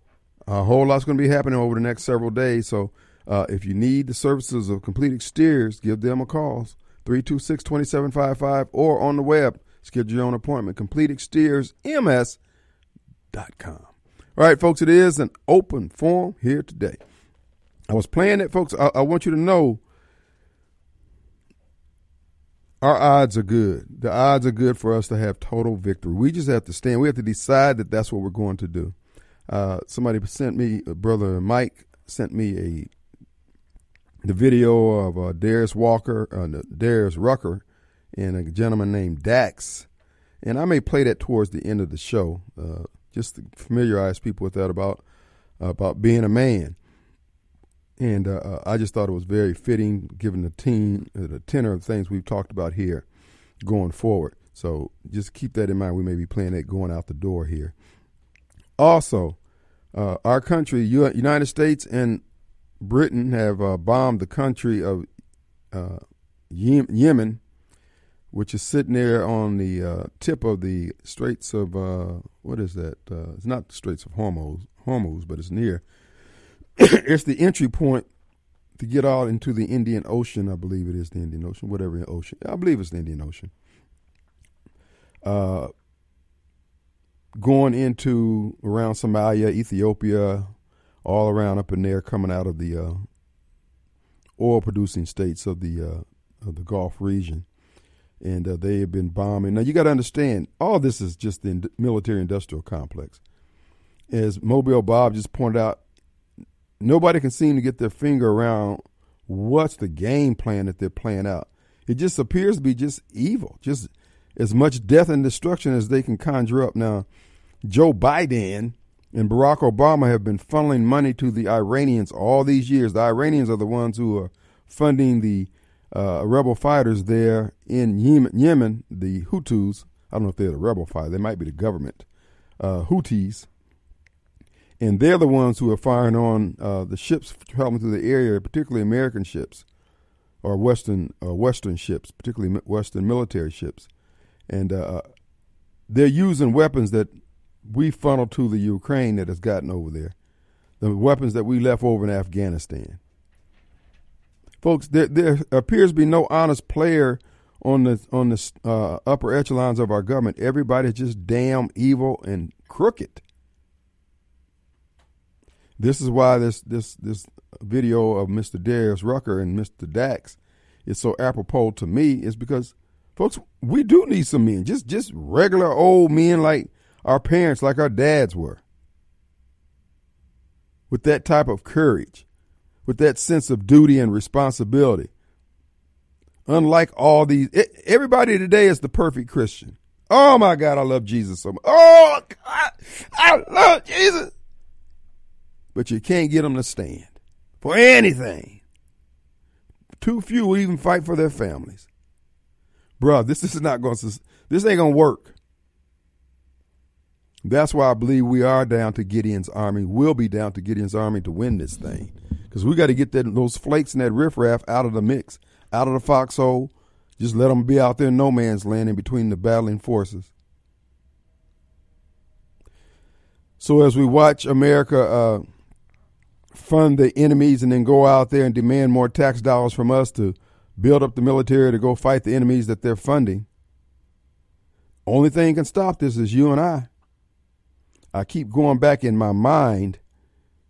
A whole lot's going to be happening over the next several days. So uh, if you need the services of Complete Exteriors, give them a call. 326 2755 or on the web. Schedule your own appointment. CompleteExteriorsMS.com. All right, folks, it is an open forum here today. I was playing it, folks. I, I want you to know our odds are good. The odds are good for us to have total victory. We just have to stand. We have to decide that that's what we're going to do. Uh, somebody sent me, uh, brother Mike sent me a the video of uh, Darius Walker, uh, Darius Rucker, and a gentleman named Dax. And I may play that towards the end of the show, uh, just to familiarize people with that about about being a man. And uh, uh, I just thought it was very fitting, given the team, uh, the tenor of things we've talked about here, going forward. So just keep that in mind. We may be playing that going out the door here. Also, uh, our country, U- United States, and Britain have uh, bombed the country of uh, Yem- Yemen, which is sitting there on the uh, tip of the Straits of uh, what is that? Uh, it's not the Straits of Hormuz, Hormuz, but it's near. it's the entry point to get out into the Indian Ocean. I believe it is the Indian Ocean, whatever ocean. I believe it's the Indian Ocean. Uh, going into around Somalia, Ethiopia, all around up in there, coming out of the uh, oil-producing states of the uh, of the Gulf region, and uh, they have been bombing. Now you got to understand, all this is just the ind- military-industrial complex. As Mobile Bob just pointed out, nobody can seem to get their finger around what's the game plan that they're playing out. It just appears to be just evil, just as much death and destruction as they can conjure up. Now, Joe Biden and Barack Obama have been funneling money to the Iranians all these years. The Iranians are the ones who are funding the uh, rebel fighters there in Yemen, Yemen, the Hutus. I don't know if they're the rebel fighters, They might be the government. Uh, Houthis. And they're the ones who are firing on uh, the ships traveling through the area, particularly American ships or Western uh, Western ships, particularly Western military ships. And uh, they're using weapons that we funneled to the Ukraine that has gotten over there, the weapons that we left over in Afghanistan. Folks, there, there appears to be no honest player on the on the uh, upper echelons of our government. Everybody's just damn evil and crooked. This is why this this this video of Mr. Darius Rucker and Mr. Dax is so apropos to me. Is because, folks, we do need some men, just just regular old men like our parents, like our dads were. with that type of courage, with that sense of duty and responsibility. Unlike all these, everybody today is the perfect Christian. Oh my God, I love Jesus so much. Oh God, I love Jesus. But you can't get them to stand for anything. Too few will even fight for their families. Bruh, this is not going to, this ain't going to work. That's why I believe we are down to Gideon's army. We'll be down to Gideon's army to win this thing. Because we got to get that, those flakes and that riffraff out of the mix, out of the foxhole. Just let them be out there in no man's land in between the battling forces. So as we watch America uh, fund the enemies and then go out there and demand more tax dollars from us to build up the military to go fight the enemies that they're funding, only thing can stop this is you and I. I keep going back in my mind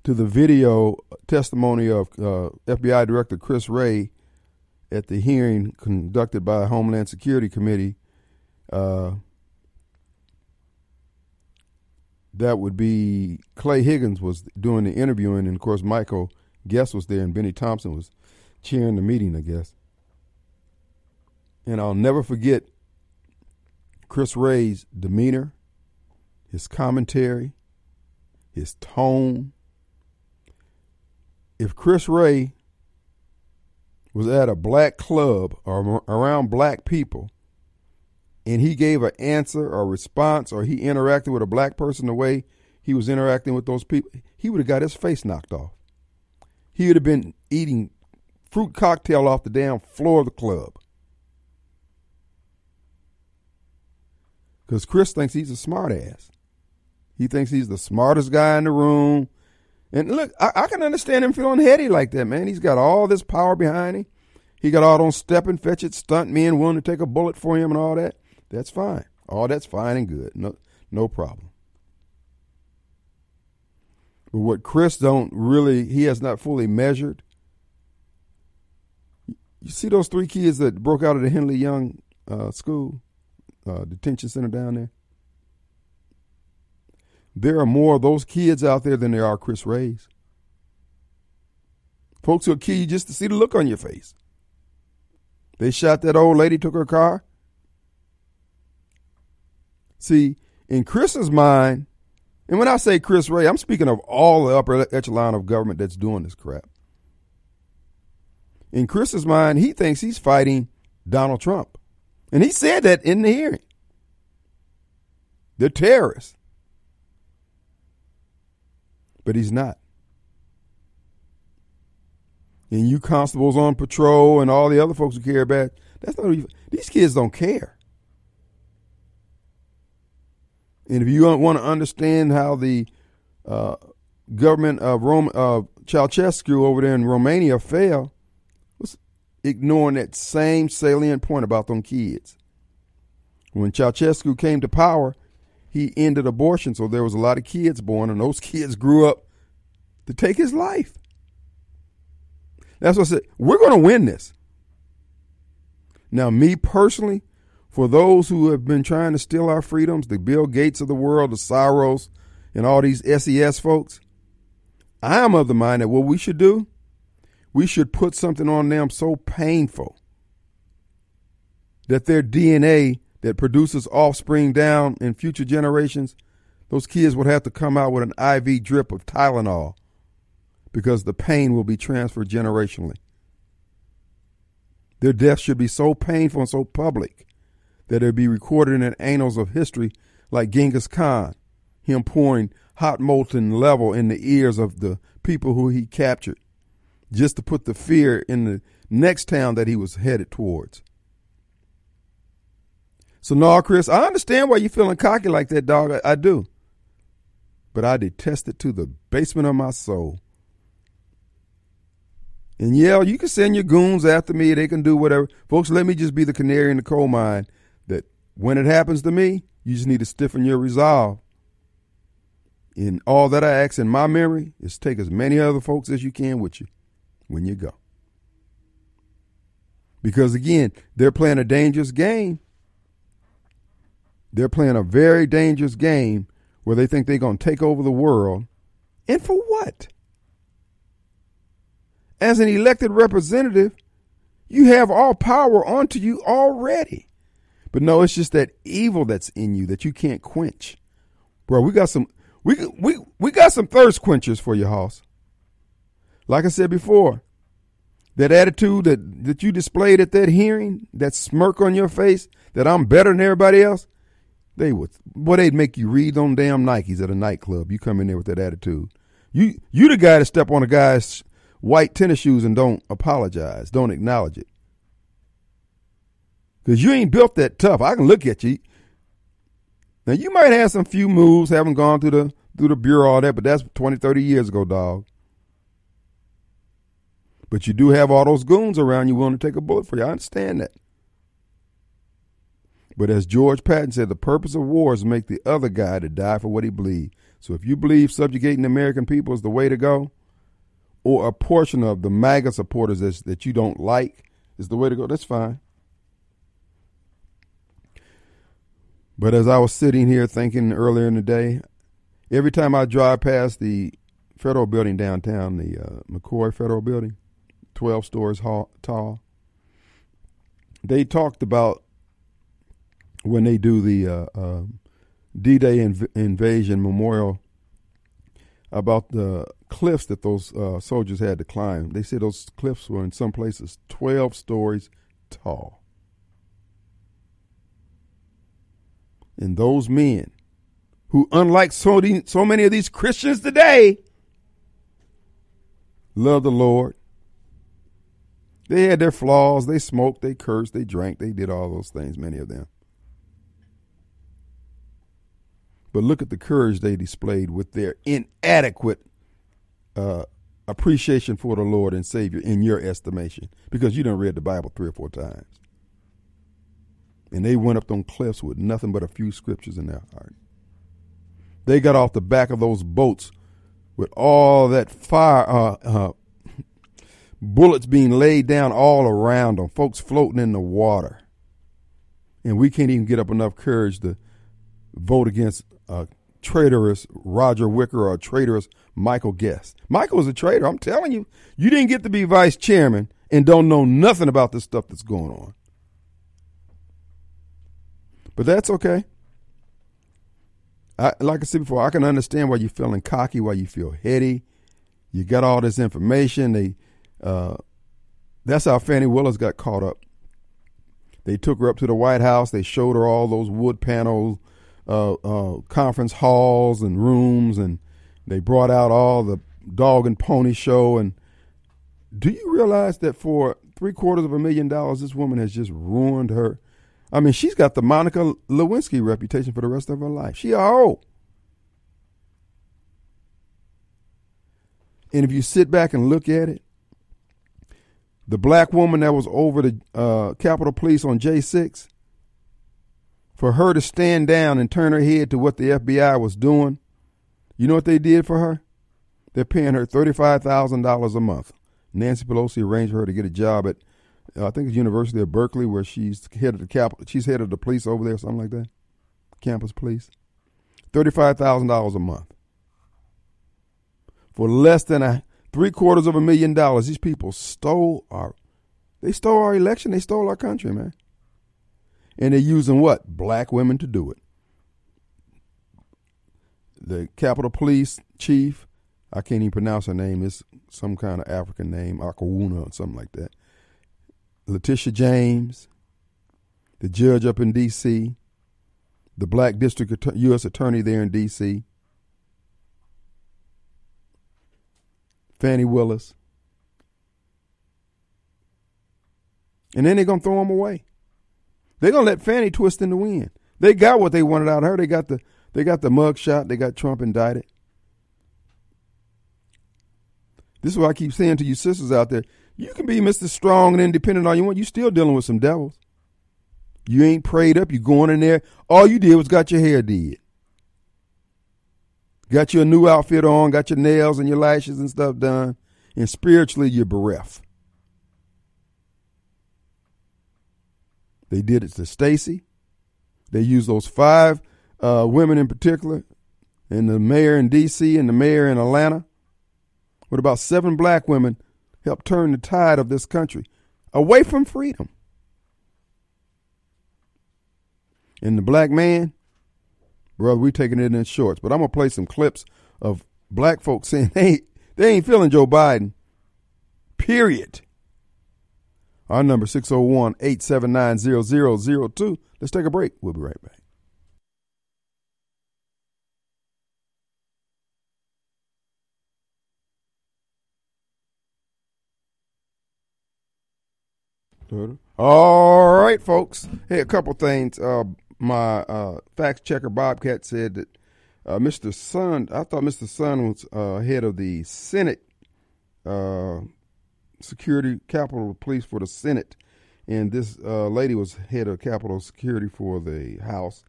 to the video testimony of uh, FBI Director Chris Wray at the hearing conducted by the Homeland Security Committee. Uh, that would be Clay Higgins was doing the interviewing, and of course Michael Guest was there, and Bennie Thompson was chairing the meeting, I guess. And I'll never forget Chris Wray's demeanor, his commentary, his tone. If Chris Wray was at a black club or around black people and he gave an answer or response or he interacted with a black person the way he was interacting with those people, he would have got his face knocked off. He would have been eating fruit cocktail off the damn floor of the club. Because Chris thinks he's a smartass. He thinks he's the smartest guy in the room. And look, I, I, can understand him feeling heady like that, man. He's got all this power behind him. He got all those step and fetch it stunt men willing to take a bullet for him and all that. That's fine. All that's fine and good. No, no problem. But what Chris don't really, he has not fully measured. You see those three kids that broke out of the Henley Young uh, school, uh, detention center down there? There are more of those kids out there than there are Chris Wrays. Folks will kill you just to see the look on your face. They shot that old lady, took her car. See, in Chris's mind, and when I say Chris Wray, I'm speaking of all the upper echelon of government that's doing this crap. In Chris's mind, he thinks he's fighting Donald Trump. And he said that in the hearing. They're terrorists but he's not. And you constables on patrol and all the other folks who care about that's not even, these kids don't care. And if you want to understand how the uh, government of Rome, uh, Ceausescu over there in Romania fell, was ignoring that same salient point about them kids. When Ceausescu came to power, he ended abortion, so there was a lot of kids born, and those kids grew up to take his life. That's what I said. We're going to win this. Now, me personally, for those who have been trying to steal our freedoms, the Bill Gates of the world, the Soros, and all these SES folks, I am of the mind that what we should do, we should put something on them so painful that their DNA that produces offspring down in future generations, those kids would have to come out with an IV drip of Tylenol because the pain will be transferred generationally. Their death should be so painful and so public that it would be recorded in the annals of history like Genghis Khan, him pouring hot molten level in the ears of the people who he captured just to put the fear in the next town that he was headed towards. So, no, Chris, I understand why you're feeling cocky like that, dog. I, I do. But I detest it to the basement of my soul. And yeah, you can send your goons after me. They can do whatever. Folks, let me just be the canary in the coal mine that when it happens to me, you just need to stiffen your resolve. And all that I ask in my memory is take as many other folks as you can with you when you go. Because again, they're playing a dangerous game. They're playing a very dangerous game where they think they're going to take over the world. And for what? as an elected representative, you have all power onto you already. But no, it's just that evil that's in you that you can't quench. Bro, we got some we we we got some thirst quenchers for your Hoss. Like I said before, that attitude that, that you displayed at that hearing, that smirk on your face, that I'm better than everybody else, they would boy, they'd make you read on damn Nikes at a nightclub. You come in there with that attitude. You you the guy to step on a guy's white tennis shoes and don't apologize, don't acknowledge it. Cause you ain't built that tough. I can look at you. Now you might have some few moves, haven't gone through the through the bureau all that, but that's 20, 30 years ago, dog. But you do have all those goons around you willing to take a bullet for you. I understand that. But as George Patton said, the purpose of war is to make the other guy to die for what he believes. So if you believe subjugating the American people is the way to go, or a portion of the MAGA supporters that, that you don't like is the way to go, that's fine. But as I was sitting here thinking earlier in the day, every time I drive past the federal building downtown, the uh, McCoy Federal Building, 12 stories tall, they talked about when they do the uh, uh, D-Day inv- invasion memorial about the cliffs that those uh, soldiers had to climb. They said those cliffs were in some places 12 stories tall. And those men who, unlike so, so many of these Christians today, love the Lord. They had their flaws. They smoked, they cursed, they drank, they did all those things, many of them. But look at the courage they displayed with their inadequate uh, appreciation for the Lord and Savior in your estimation, because you done read the Bible three or four times. And they went up on cliffs with nothing but a few scriptures in their heart. They got off the back of those boats with all that fire, uh, uh, bullets being laid down all around them, folks floating in the water. And we can't even get up enough courage to vote against a traitorous Roger Wicker or a traitorous Michael Guest. Michael is a traitor. I'm telling you, you didn't get to be vice chairman and don't know nothing about this stuff that's going on. But that's okay. I, like I said before, I can understand why you're feeling cocky, why you feel heady. You got all this information. They, uh, that's how Fani Willis got caught up. They took her up to the White House. They showed her all those wood panels uh, uh, conference halls and rooms, and they brought out all the dog and pony show. And do you realize that for three quarters of a million dollars, this woman has just ruined her? I mean, she's got the Monica Lewinsky reputation for the rest of her life. She hoe. And if you sit back and look at it, the black woman that was over the uh, Capitol Police on J6, for her to stand down and turn her head to what the FBI was doing, you know what they did for her? They're paying her $35,000 a month. Nancy Pelosi arranged for her to get a job at, uh, I think it's University of Berkeley, where she's head of the cap. She's head of the police over there, something like that. Campus police. Thirty-five thousand dollars a month for less than a three quarters of a million dollars. These people stole our, they stole our election. They stole our country, man and they're using what? Black women to do it. The Capitol Police chief, I can't even pronounce her name. It's some kind of African name, Akawuna or something like that. Letitia James, the judge up in D.C., the black district U.S. attorney there in D.C., Fani Willis. And then they're going to throw them away. They're gonna let Fani twist in the wind. They got what they wanted out of her. They got the they got the mug shot. They got Trump indicted. This is what I keep saying to you sisters out there. You can be Mr. Strong and independent all you want. You still dealing with some devils. You ain't prayed up. You going in there. All you did was got your hair did. Got your new outfit on. Got your nails and your lashes and stuff done. And spiritually, you're bereft. They did it to Stacey. They used those five uh, women in particular, and the mayor in D.C. and the mayor in Atlanta. With about seven black women helped turn the tide of this country away from freedom. And the black man, brother, we taking it in shorts. But I'm gonna play some clips of black folks saying ain't, they ain't feeling Joe Biden. Period. Our number 601-879-0002. Let's take a break. We'll be right back. All right, folks. Hey, a couple things. Uh, my uh, fact checker Bobcat said that uh, Mr. Sund, I thought Mr. Sund was uh, head of the Senate uh, Security, Capitol Police for the Senate, and this uh, lady was head of Capitol Security for the House.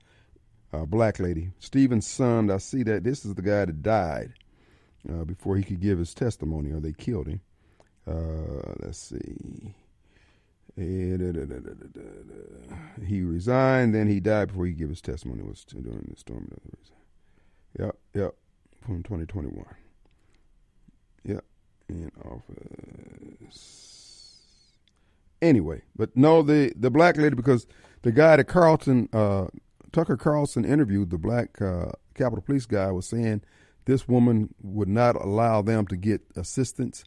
Uh, black lady, Steven Sund. I see that this is the guy that died uh, before he could give his testimony, or they killed him. Uh, let's see. Eh, he resigned, then he died before he gave his testimony. Was during the storm. Yep, yep, from 2021. In office. Anyway, but no, the the black lady because the guy that Carlton uh, Tucker Carlson interviewed, the black uh, Capitol Police guy, was saying this woman would not allow them to get assistance.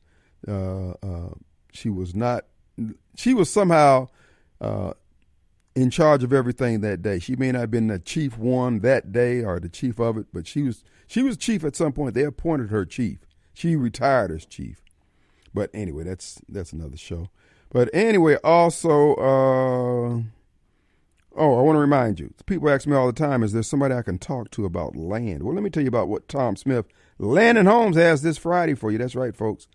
Uh, uh she was not she was somehow uh, in charge of everything that day. She may not have been the chief one that day or the chief of it, but she was she was chief at some point. They appointed her chief. She retired as chief. But anyway, that's that's another show. But anyway, also, uh, oh, I want to remind you. People ask me all the time, is there somebody I can talk to about land? Well, let me tell you about what Tom Smith Land and Homes has this Friday for you. That's right, folks.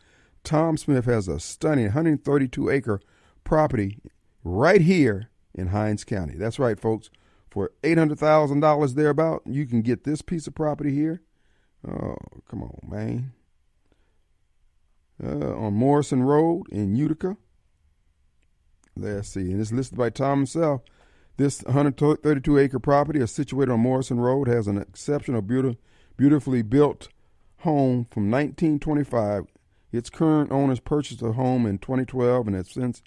Tom Smith has a stunning 132 acre property right here in Hinds County. That's right, folks. For $800,000 thereabout, you can get this piece of property here. Oh, come on, man. Uh, on Morrison Road in Utica. Let's see. And it's listed by Tom himself. This 132 acre property is situated on Morrison Road, has an exceptional, beautiful, beautifully built home from 1925 its current owners purchased the home in 2012 and have since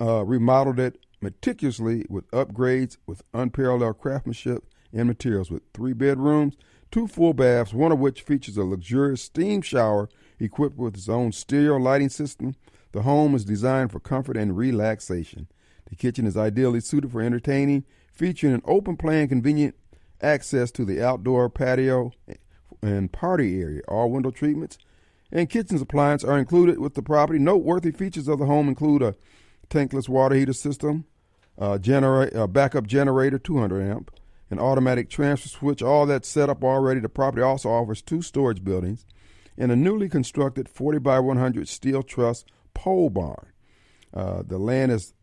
uh, remodeled it meticulously with upgrades with unparalleled craftsmanship and materials with three bedrooms, two full baths, one of which features a luxurious steam shower equipped with its own stereo lighting system. The home is designed for comfort and relaxation. The kitchen is ideally suited for entertaining, featuring an open plan convenient access to the outdoor patio and party area. All window treatments and kitchen appliances are included with the property. Noteworthy features of the home include a tankless water heater system, a, genera- a backup generator, 200 amp, an automatic transfer switch, all that's set up already. The property also offers two storage buildings and a newly constructed 40 by 100 steel truss pole barn. Uh, the land is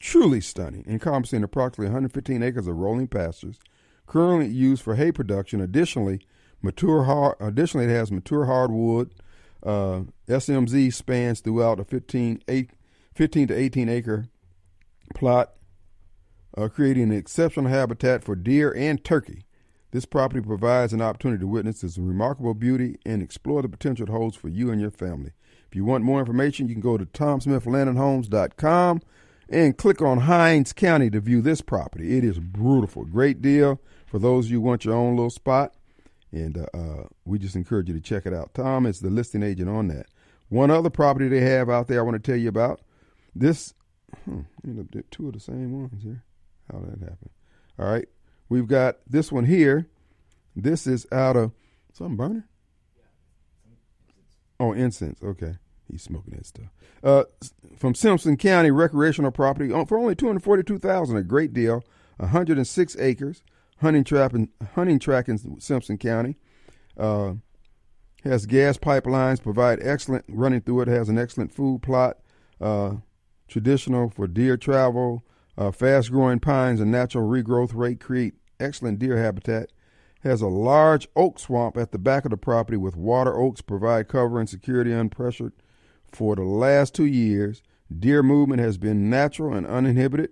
truly stunning, encompassing approximately 115 acres of rolling pastures, currently used for hay production. Additionally, mature hard, additionally it has mature hardwood, uh, SMZ spans throughout a 15, eight, 15 to 18 acre plot, uh, creating an exceptional habitat for deer and turkey. This property provides an opportunity to witness its remarkable beauty and explore the potential it holds for you and your family. If you want more information, you can go to tomsmithlandandhomes.com and click on Hinds County to view this property. It is beautiful. Great deal for those you want your own little spot. And uh, uh, we just encourage you to check it out. Tom is the listing agent on that. One other property they have out there I want to tell you about. This, hmm, two of the same ones here. How did that happen? All right. We've got this one here. This is out of something burning? Oh, incense. Okay. He's smoking that stuff. Uh, from Simpson County recreational property oh, for only two hundred forty-two thousand. A great deal. One hundred and six acres hunting track in, hunting track in Simpson County. Uh, has gas pipelines, provide excellent running through it. Has an excellent food plot, uh, traditional for deer travel. Uh, fast growing pines and natural regrowth rate create excellent deer habitat. Has a large oak swamp at the back of the property with water oaks provide cover and security unpressured. For the last two years, deer movement has been natural and uninhibited.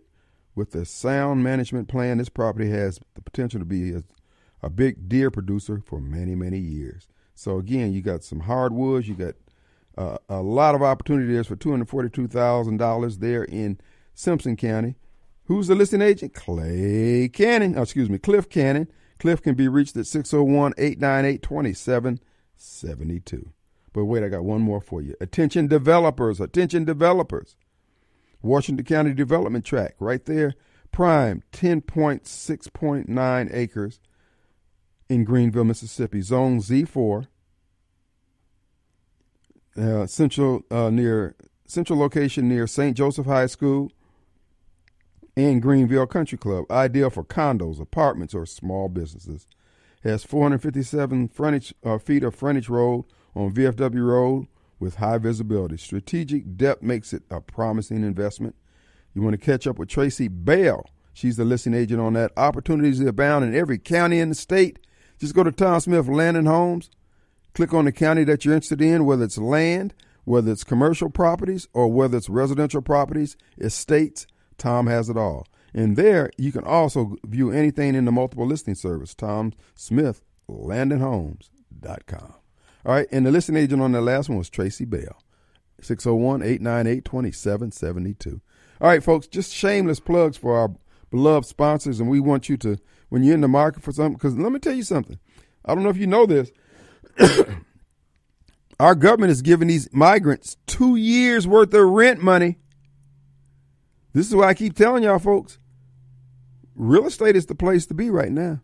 With a sound management plan, this property has the potential to be a, a big deer producer for many, many years. So again, you got some hardwoods, you got Uh, a lot of opportunity there for $242,000 there in Simpson County. Who's the listing agent? Clay Cannon. Oh, excuse me, Cliff Cannon. Cliff can be reached at 601 898 2772. But wait, I got one more for you. Attention developers, attention developers. Washington County Development Tract, right there, prime, 10.6.9 acres in Greenville, Mississippi, zone Z4. Uh, central uh, near central location near St. Joseph High School and Greenville Country Club, ideal for condos, apartments, or small businesses. Has 457 frontage uh, feet of frontage road on VFW Road with high visibility. Strategic depth makes it a promising investment. You want to catch up with Tracy Bell. She's the listing agent on that. Opportunities abound in every county in the state. Just go to Tom Smith Land and Homes. Click on the county that you're interested in, whether it's land, whether it's commercial properties, or whether it's residential properties, estates. Tom has it all. And there, you can also view anything in the multiple listing service, Tom Smith, landandhomes.com. All right, and the listing agent on the last one was Tracy Bell, 601 898 2772. All right, folks, just shameless plugs for our beloved sponsors, and we want you to, when you're in the market for something, because let me tell you something. I don't know if you know this. our government is giving these migrants two years worth of rent money. This is why I keep telling y'all, folks. Real estate is the place to be right now.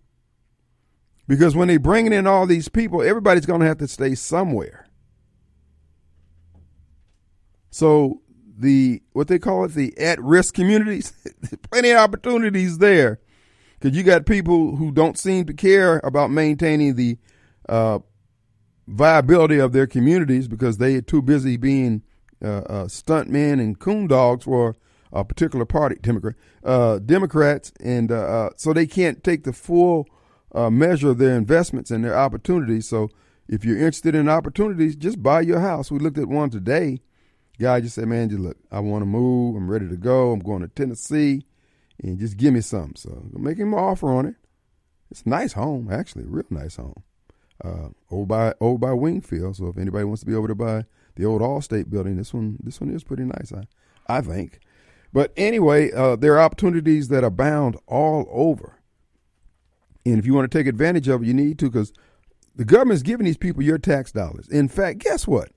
Because when they're bringing in all these people, everybody's going to have to stay somewhere. So the what they call it the at risk communities, plenty of opportunities there. Because you got people who don't seem to care about maintaining the uh, viability of their communities because they are too busy being uh, uh, stuntmen and coon dogs for a particular party, Democrat, uh, Democrats, and uh, uh, so they can't take the full uh, measure of their investments and their opportunities. So if you're interested in opportunities, just buy your house. We looked at one today. Guy just said, "Man, just look, I want to move. I'm ready to go. I'm going to Tennessee, and just give me some." So make him an offer on it. It's a nice home, actually, a real nice home. Uh, over by over by Wingfield. So if anybody wants to be over to buy the old Allstate building, this one this one is pretty nice. I I think. But anyway, uh, there are opportunities that abound all over. And if you want to take advantage of it, you need to because the government is giving these people your tax dollars. In fact, guess what?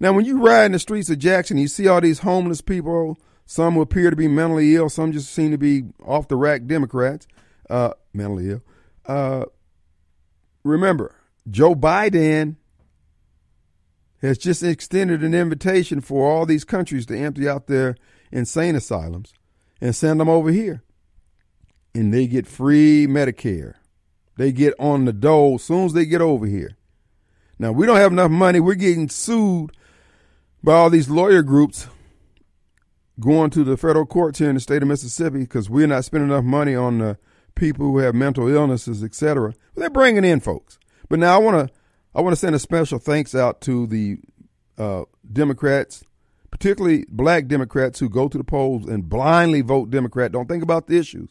Now, when you ride in the streets of Jackson, you see all these homeless people. Some appear to be mentally ill. Some just seem to be off the rack Democrats, uh, mentally ill. Uh, remember, Joe Biden has just extended an invitation for all these countries to empty out their insane asylums and send them over here. And they get free Medicare. They get on the dole as soon as they get over here. Now, we don't have enough money. We're getting sued by all these lawyer groups going to the federal courts here in the state of Mississippi because we're not spending enough money on the people who have mental illnesses, etc. They're bringing in folks. But now I want to I want to send a special thanks out to the uh, Democrats, particularly black Democrats who go to the polls and blindly vote Democrat. Don't think about the issues.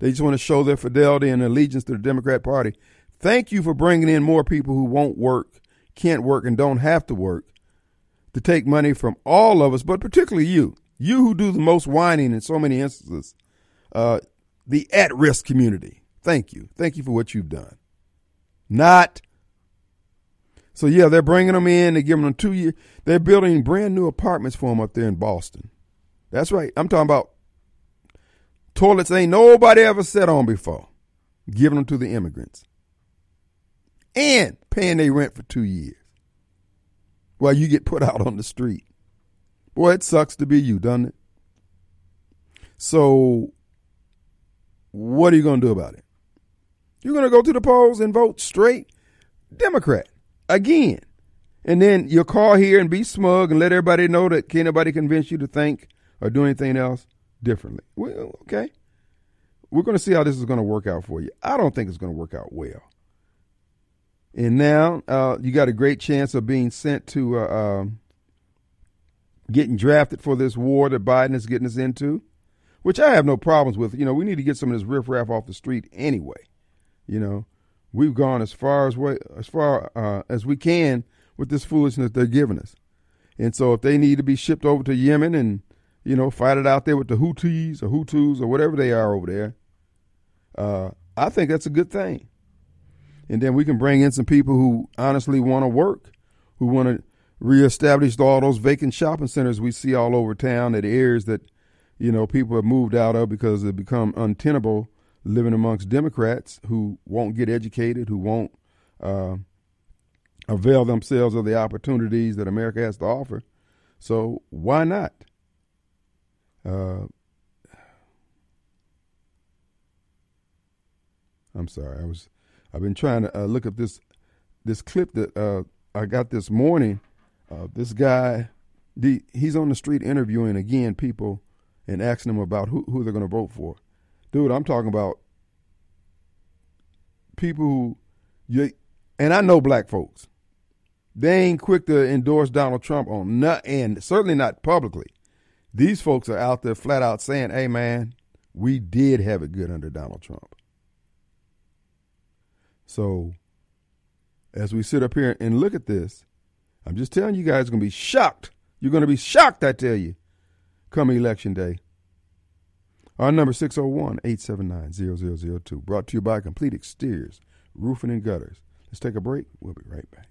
They just want to show their fidelity and allegiance to the Democrat Party. Thank you for bringing in more people who won't work, can't work, and don't have to work to take money from all of us, but particularly you, you who do the most whining in so many instances, uh, the at risk community. Thank you. Thank you for what you've done. Not. So, yeah, they're bringing them in. They're giving them two years. They're building brand new apartments for them up there in Boston. That's right. I'm talking about Toilets ain't nobody ever sat on before. Giving them to the immigrants. And paying their rent for two years. While you get put out on the street. Boy, it sucks to be you, doesn't it? So, what are you going to do about it? You're going to go to the polls and vote straight Democrat again. And then you'll call here and be smug and let everybody know that can't nobody convince you to think or do anything else differently. Well, okay. We're going to see how this is going to work out for you. I don't think it's going to work out well. And now uh, you got a great chance of being sent to uh, um, getting drafted for this war that Biden is getting us into, which I have no problems with. You know, we need to get some of this riffraff off the street anyway. You know, we've gone as far as way, as far uh, as we can with this foolishness they're giving us. And so if they need to be shipped over to Yemen and, you know, fight it out there with the Houthis or Hutus or whatever they are over there, uh, I think that's a good thing. And then we can bring in some people who honestly want to work, who want to reestablish all those vacant shopping centers we see all over town at areas that, you know, people have moved out of because they've become untenable living amongst Democrats who won't get educated, who won't uh, avail themselves of the opportunities that America has to offer. So why not? Uh, I'm sorry. I was. I've been trying to uh, look at this this clip that uh, I got this morning. Uh, this guy, the, he's on the street interviewing again people and asking them about who, who they're going to vote for. Dude, I'm talking about people who you and I know black folks. They ain't quick to endorse Donald Trump on not and certainly not publicly. These folks are out there flat out saying, "Hey man, we did have it good under Donald Trump." So, as we sit up here and look at this, I'm just telling you guys, are going to be shocked. You're going to be shocked, I tell you, come election day. Our number 601 879 0002, brought to you by Complete Exteriors, Roofing and Gutters. Let's take a break. We'll be right back.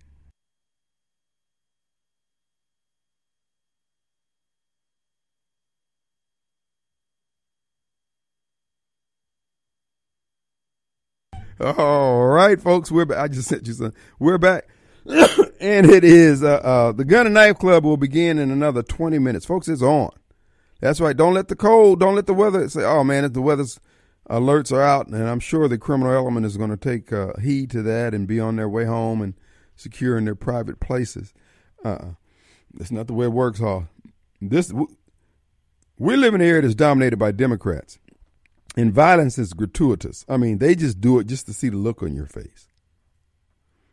All right, folks, we're back. I just sent you some. We're back. and it is uh, uh, the Gun and Knife Club will begin in another 20 minutes. Folks, it's on. That's right. Don't let the cold, don't let the weather say, oh man, if the weather's alerts are out, and I'm sure the criminal element is going to take uh, heed to that and be on their way home and secure in their private places. Uh, that's not the way it works, Hall. This we live in an area that's dominated by Democrats, and violence is gratuitous. I mean, they just do it just to see the look on your face.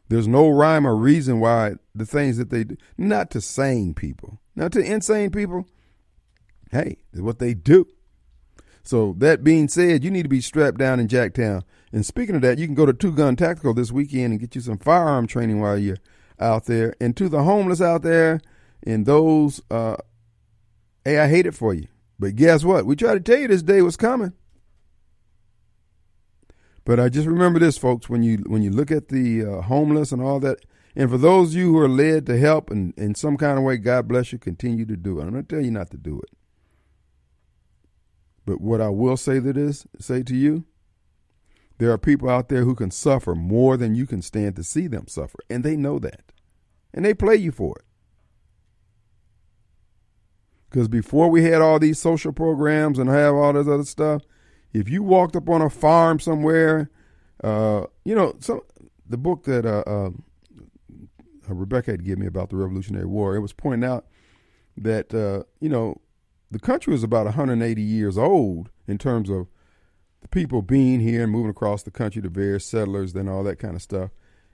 There's no rhyme or reason why the things that they do, not to sane people, not to insane people. Hey, what they do. So that being said, you need to be strapped down in Jacktown. And speaking of that, you can go to Two Gun Tactical this weekend and get you some firearm training while you're out there. And to the homeless out there and those, uh, hey, I hate it for you. But guess what? We tried to tell you this day was coming. But I just remember this, folks. When you when you look at the uh, homeless and all that, and for those of you who are led to help in, in some kind of way, God bless you. Continue to do it. I'm going to tell you not to do it. But what I will say that is say to you, there are people out there who can suffer more than you can stand to see them suffer, and they know that, and they play you for it. Because before we had all these social programs and have all this other stuff, if you walked up on a farm somewhere, uh, you know, so the book that uh, uh, Rebecca had given me about the Revolutionary War, it was pointing out that uh, you know the country was about 180 years old in terms of the people being here and moving across the country, to various settlers, and all that kind of stuff.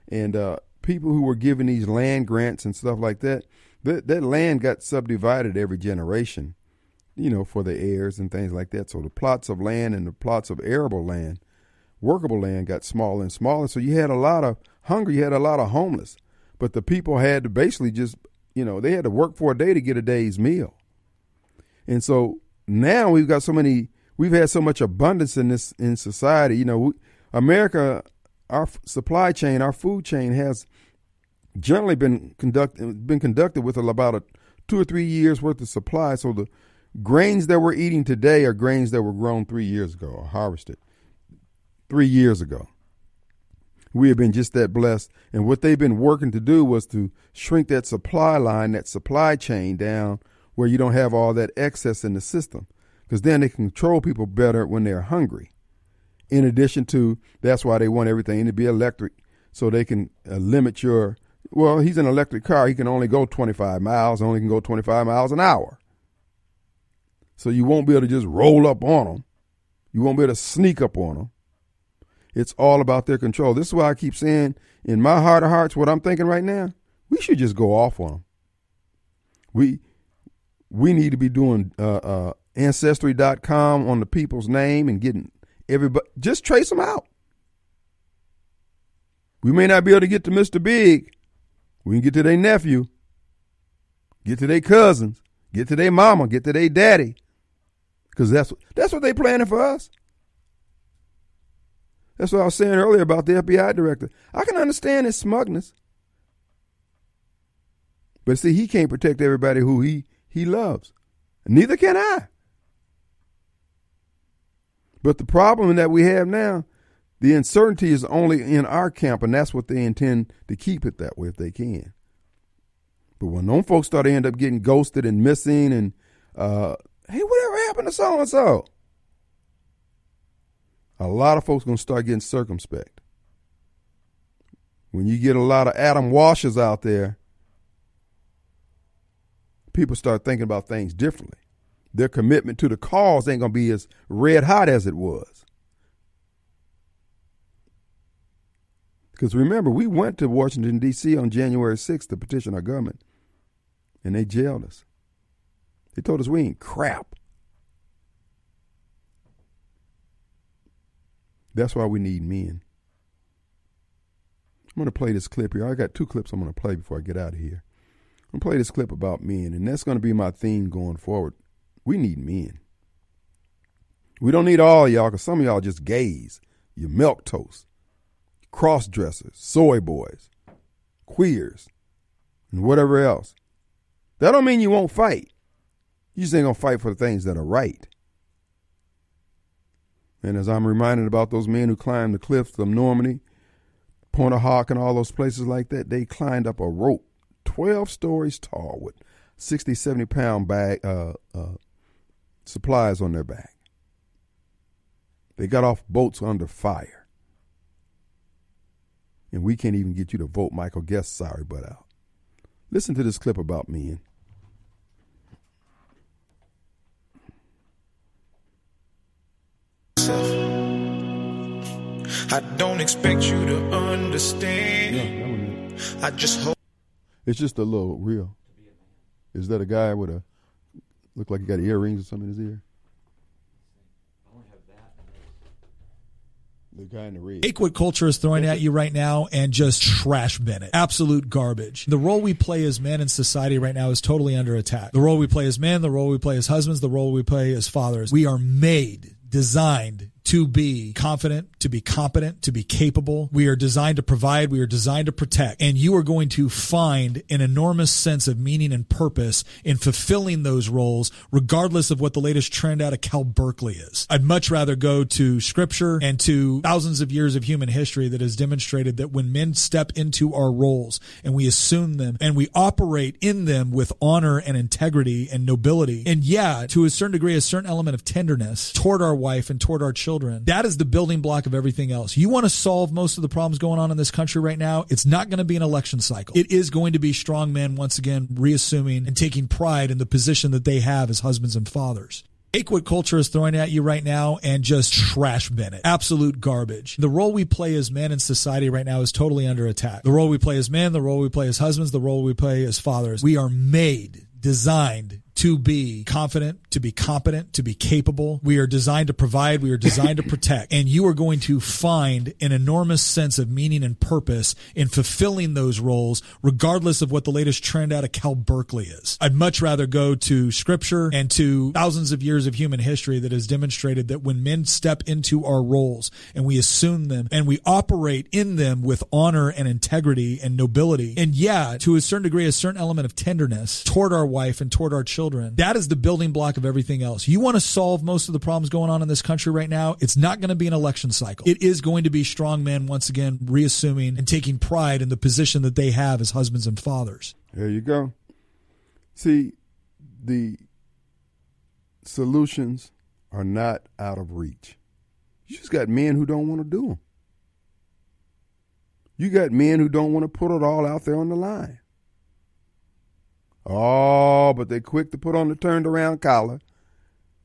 And uh, people who were given these land grants and stuff like that, that, that land got subdivided every generation, you know, for the heirs and things like that. So the plots of land and the plots of arable land, workable land, got smaller and smaller. So you had a lot of hunger, you had a lot of homeless. But the people had to basically just, you know, they had to work for a day to get a day's meal. And so now we've got so many, we've had so much abundance in this in society. You know, we, America, our supply chain, our food chain has generally been conducted been conducted with about a two or three years worth of supply. So the grains that we're eating today are grains that were grown three years ago or harvested three years ago. We have been just that blessed. And what they've been working to do was to shrink that supply line, that supply chain down where you don't have all that excess in the system because then they can control people better when they're hungry. In addition to, that's why they want everything to be electric so they can uh, limit your. Well, he's an electric car. He can only go 25 miles, only can go 25 miles an hour. So you won't be able to just roll up on them. You won't be able to sneak up on them. It's all about their control. This is why I keep saying, in my heart of hearts, what I'm thinking right now, we should just go off on them. We we need to be doing uh, uh, ancestry.com on the people's name and getting everybody just trace them out. We may not be able to get to Mr. Big. We can get to their nephew. get to their cousins, get to their mama, get to their daddy. Because that's, that's what they planning for us. That's what I was saying earlier about the FBI director. I can understand his smugness. But see, he can't protect everybody who he, he loves. Neither can I. But the problem that we have now, the uncertainty is only in our camp, and that's what they intend to keep it that way if they can. But when those folks start to end up getting ghosted and missing, and uh, hey, whatever happened to so and so? A lot of folks gonna start getting circumspect. When you get a lot of Adam Washers out there, people start thinking about things differently. Their commitment to the cause ain't gonna be as red hot as it was. Because remember, we went to Washington, D.C. on January 6th to petition our government, and they jailed us. They told us we ain't crap. That's why we need men. I'm going to play this clip here. I got two clips I'm going to play before I get out of here. I'm to play this clip about men, and that's to be my theme going forward. We need men. We don't need all y'all, because some of y'all just gays. You milk toast, cross dressers, soy boys, queers, and whatever else. That don't mean you won't fight. You just ain't gonna fight for the things that are right. And as I'm reminded about those men who climbed the cliffs of Normandy, Pointe du Hoc, and all those places like that, they climbed up a rope 12 stories tall with 60, 70 pound bag uh, uh, supplies on their back. They got off boats under fire. And we can't even get you to vote Michael Guest sorry butt out. Listen to this clip about men. I don't expect you to understand. Yeah, that one is. I just hope. It's just a little real. Is that a guy with a look like he got earrings or something in his ear? The guy in the red. Take what culture is throwing at you right now and just trash bin it. Absolute garbage. The role we play as men in society right now is totally under attack. The role we play as men, the role we play as husbands, the role we play as fathers. We are made, designed to be confident, to be competent, to be capable. We are designed to provide. We are designed to protect. And you are going to find an enormous sense of meaning and purpose in fulfilling those roles, regardless of what the latest trend out of Cal Berkeley is. I'd much rather go to scripture and to thousands of years of human history that has demonstrated that when men step into our roles and we assume them and we operate in them with honor and integrity and nobility, and yeah, to a certain degree, a certain element of tenderness toward our wife and toward our children, that is the building block of everything else. You want to solve most of the problems going on in this country right now, it's not going to be an election cycle. It is going to be strong men once again reassuming and taking pride in the position that they have as husbands and fathers. Take what culture is throwing at you right now and just trash bin it. Absolute garbage. The role we play as men in society right now is totally under attack. The role we play as men, the role we play as husbands, the role we play as fathers. We are made, designed to be confident, to be competent, to be capable. We are designed to provide. We are designed to protect. And you are going to find an enormous sense of meaning and purpose in fulfilling those roles, regardless of what the latest trend out of Cal Berkeley is. I'd much rather go to scripture and to thousands of years of human history that has demonstrated that when men step into our roles and we assume them and we operate in them with honor and integrity and nobility, and yeah, to a certain degree, a certain element of tenderness toward our wife and toward our children, that is the building block of everything else. You want to solve most of the problems going on in this country right now, it's not going to be an election cycle. It is going to be strong men once again reassuming and taking pride in the position that they have as husbands and fathers. There you go. See, the solutions are not out of reach. You just got men who don't want to do them. You got men who don't want to put it all out there on the line. Oh, but they quick to put on the turned around collar.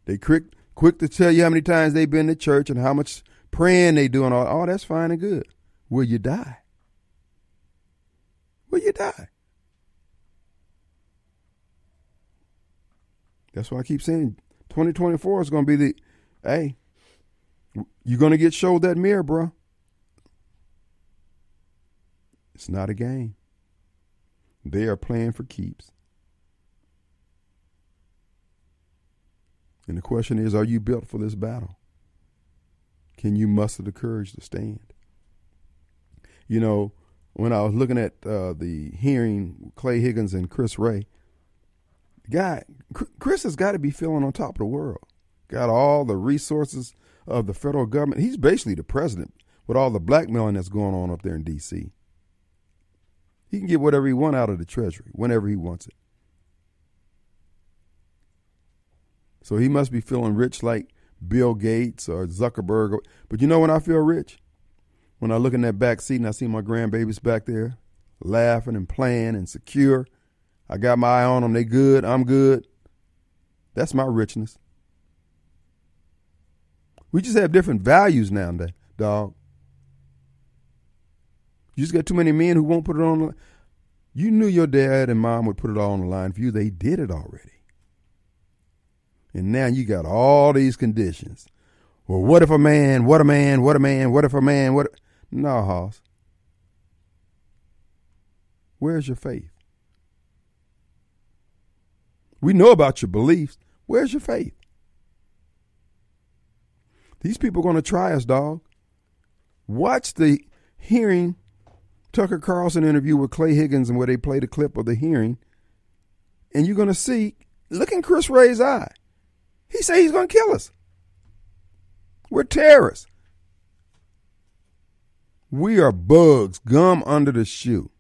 They quick quick to tell you how many times they've been to church and how much praying they do and all. Oh, that's fine and good. Will you die? Will you die? That's why I keep saying 2024 is going to be the, hey, you're going to get showed that mirror, bro. It's not a game. They are playing for keeps. And the question is, are you built for this battle? Can you muster the courage to stand? You know, when I was looking at uh, the hearing, Clay Higgins and Chris Wray, guy, Chris has got to be feeling on top of the world. Got all the resources of the federal government. He's basically the president with all the blackmailing that's going on up there in D.C. He can get whatever he wants out of the Treasury whenever he wants it. So he must be feeling rich like Bill Gates or Zuckerberg. But you know when I feel rich? When I look in that back seat and I see my grandbabies back there laughing and playing and secure. I got my eye on them. They good. I'm good. That's my richness. We just have different values nowadays, dog. You just got too many men who won't put it on. You knew your dad and mom would put it all on the line for you. They did it already. And now you got all these conditions. Well, what if a man, what a man, what a man, what if a man, what? No, Hoss. Where's your faith? We know about your beliefs. Where's your faith? These people are going to try us, dog. Watch the hearing Tucker Carlson interview with Clay Higgins and where they played a clip of the hearing, and you're going to see, look in Chris Wray's eye. He said he's going to kill us. We're terrorists. We are bugs, gum under the shoe.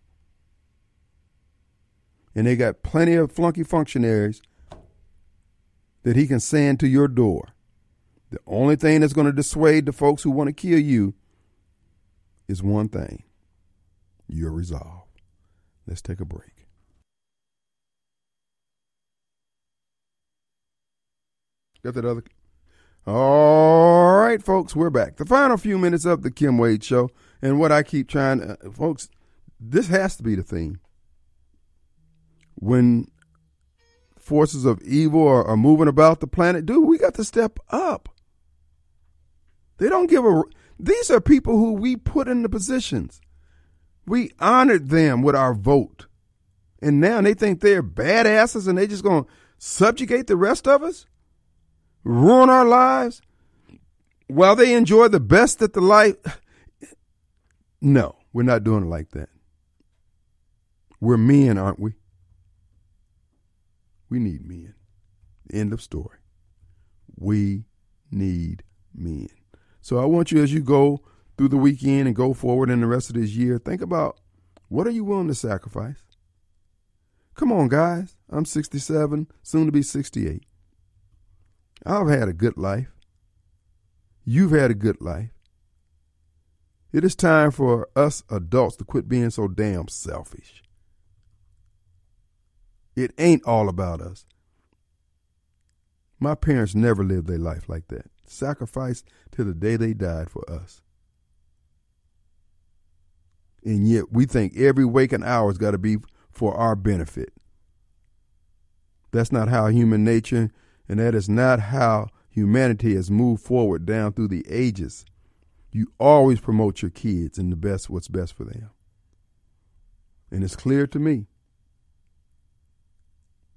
And they got plenty of flunky functionaries that he can send to your door. The only thing that's going to dissuade the folks who want to kill you is one thing your resolve. Let's take a break. Got that other. All right, folks, we're back. The final few minutes of the Kim Wade Show. And what I keep trying to, uh, folks, this has to be the theme. When forces of evil are, are moving about the planet, dude, we got to step up. They don't give a. These are people who we put in the positions. We honored them with our vote. And now they think they're badasses and they just going to subjugate the rest of us? Ruin our lives? While they enjoy the best that the life. No, we're not doing it like that. We're men, aren't we? We need men. End of story. We need men. So I want you, as you go through the weekend and go forward in the rest of this year, think about what are you willing to sacrifice? Come on, guys. I'm 67, soon to be 68. I've had a good life. You've had a good life. It is time for us adults to quit being so damn selfish. It ain't all about us. My parents never lived their life like that. Sacrificed to the day they died for us. And yet we think every waking hour's got to be for our benefit. That's not how human nature, and that is not how humanity has moved forward down through the ages. You always promote your kids and the best what's best for them. And it's clear to me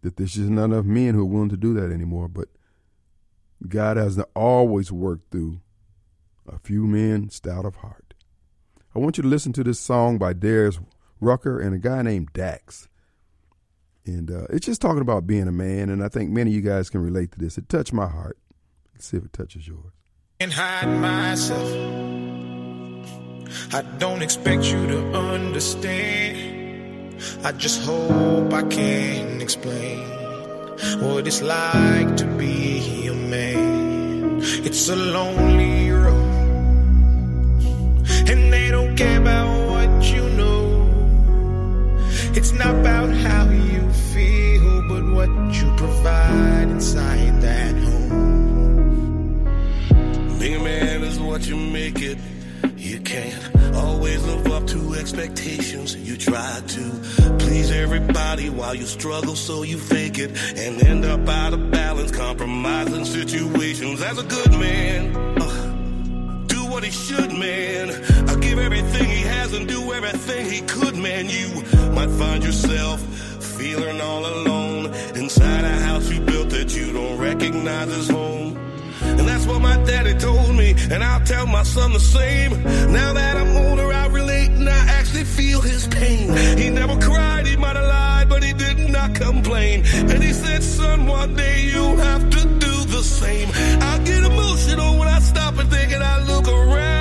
that there's just not enough men who are willing to do that anymore. But God has always worked through a few men stout of heart. I want you to listen to this song by Darius Rucker and a guy named Dax. And uh, it's just talking about being a man, and I think many of you guys can relate to this. It touched my heart. Let's see if it touches yours. And hide myself. I don't expect you to understand. I just hope I can explain what it's like to be a man. It's a lonely road and they don't care about. It's not about how you feel, but what you provide inside that home. Being a man is what you make it. You can't always live up to expectations. You try to please everybody while you struggle, so you fake it and end up out of balance, compromising situations. As a good man, uh, do what he should, man. I give everything he has and do everything he could, man. You might find yourself feeling all alone inside a house you built that you don't recognize as home. And that's what my daddy told me, and I'll tell my son the same. Now that I'm older, I relate and I actually feel his pain. He never cried, he might have lied, but he did not complain. And he said, son, one day you'll have to do the same. I get emotional when I stop and think and I look around.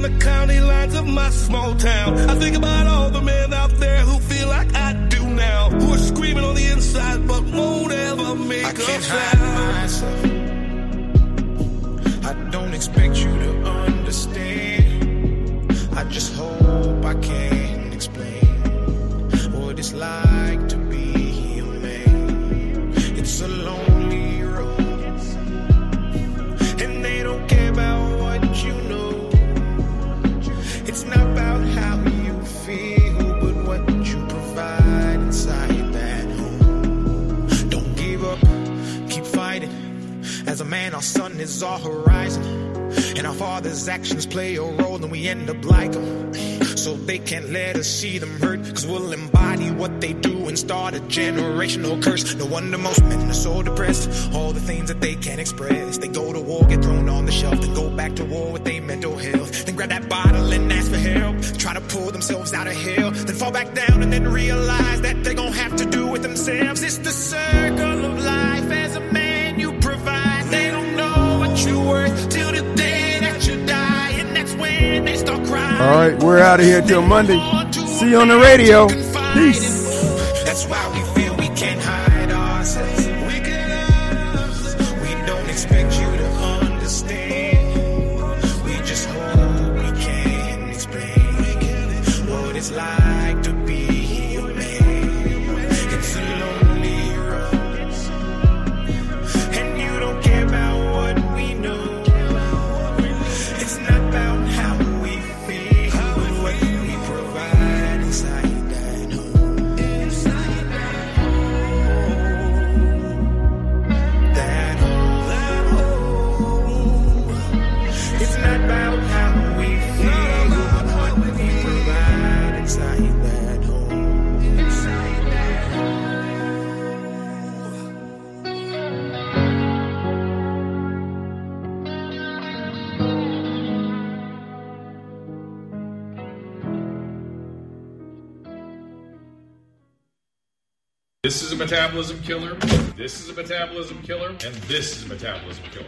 Beyond the county lines of my small town, I think about all the men out there who feel like I do now, who are screaming on the inside but won't ever make I a can't sound. hide myself. I don't expect you to understand. I just hope I can explain what it's like to be a man. It's a lonely man, our sun is our horizon. And our father's actions play a role, and we end up like them. So they can't let us see them hurt, cause we'll embody what they do and start a generational curse. No wonder most men are so depressed. All the things that they can't express. They go to war, get thrown on the shelf, then go back to war with their mental health. Then grab that bottle and ask for help. Try to pull themselves out of hell, then fall back down and then realize that they're gonna have to do it themselves. It's the circle of life All right, we're out of here till Monday. See you on the radio. Peace. This is a metabolism killer. This is a metabolism killer. And this is a metabolism killer.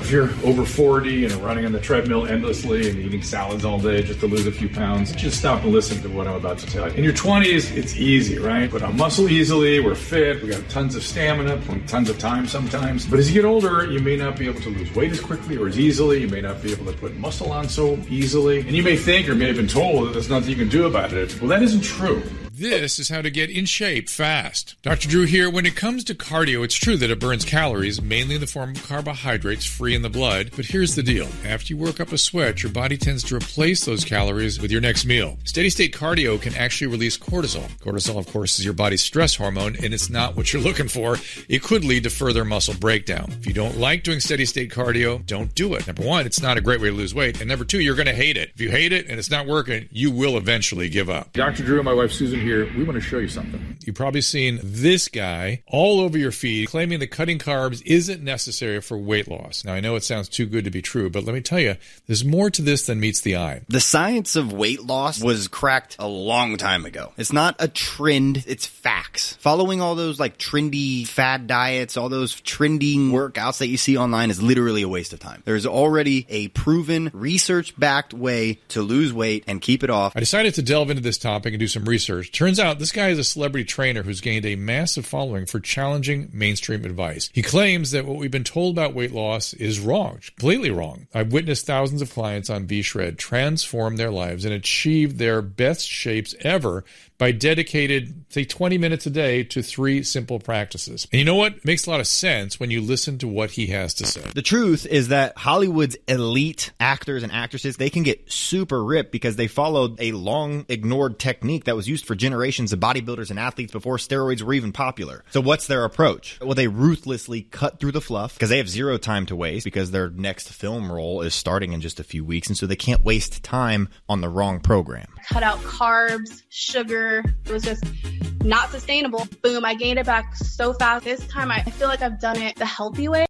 If you're over 40 and running on the treadmill endlessly and eating salads all day just to lose a few pounds, just stop and listen to what I'm about to tell you. In your 20s, it's easy, right? Put on muscle easily, we're fit, we got tons of stamina, tons of time sometimes. But as you get older, you may not be able to lose weight as quickly or as easily. You may not be able to put muscle on so easily. And you may think or may have been told that there's nothing you can do about it. Well, that isn't true. This is how to get in shape fast. Dr. Drew here. When it comes to cardio, it's true that it burns calories, mainly in the form of carbohydrates free in the blood. But here's the deal after you work up a sweat, your body tends to replace those calories with your next meal. Steady state cardio can actually release cortisol. Cortisol, of course, is your body's stress hormone, and it's not what you're looking for. It could lead to further muscle breakdown. If you don't like doing steady state cardio, don't do it. Number one, it's not a great way to lose weight. And number two, you're going to hate it. If you hate it and it's not working, you will eventually give up. Dr. Drew and my wife Susan here, we want to show you something. You've probably seen this guy all over your feed claiming that cutting carbs isn't necessary for weight loss. Now, I know it sounds too good to be true, but let me tell you, there's more to this than meets the eye. The science of weight loss was cracked a long time ago. It's not a trend, it's facts. Following all those like trendy fad diets, all those trending workouts that you see online is literally a waste of time. There's already a proven research backed way to lose weight and keep it off. I decided to delve into this topic and do some research. Turns out this guy is a celebrity trainer who's gained a massive following for challenging mainstream advice. He claims that what we've been told about weight loss is wrong, completely wrong. I've witnessed thousands of clients on V-Shred transform their lives and achieve their best shapes ever by dedicated, say, 20 minutes a day to three simple practices. And you know what? It makes a lot of sense when you listen to what he has to say. The truth is that Hollywood's elite actors and actresses, they can get super ripped because they followed a long ignored technique that was used for generations of bodybuilders and athletes before steroids were even popular. So what's their approach? Well, they ruthlessly cut through the fluff because they have zero time to waste because their next film role is starting in just a few weeks. And so they can't waste time on the wrong program. Cut out carbs, sugar, it was just not sustainable. Boom, I gained it back so fast. This time I feel like I've done it the healthy way.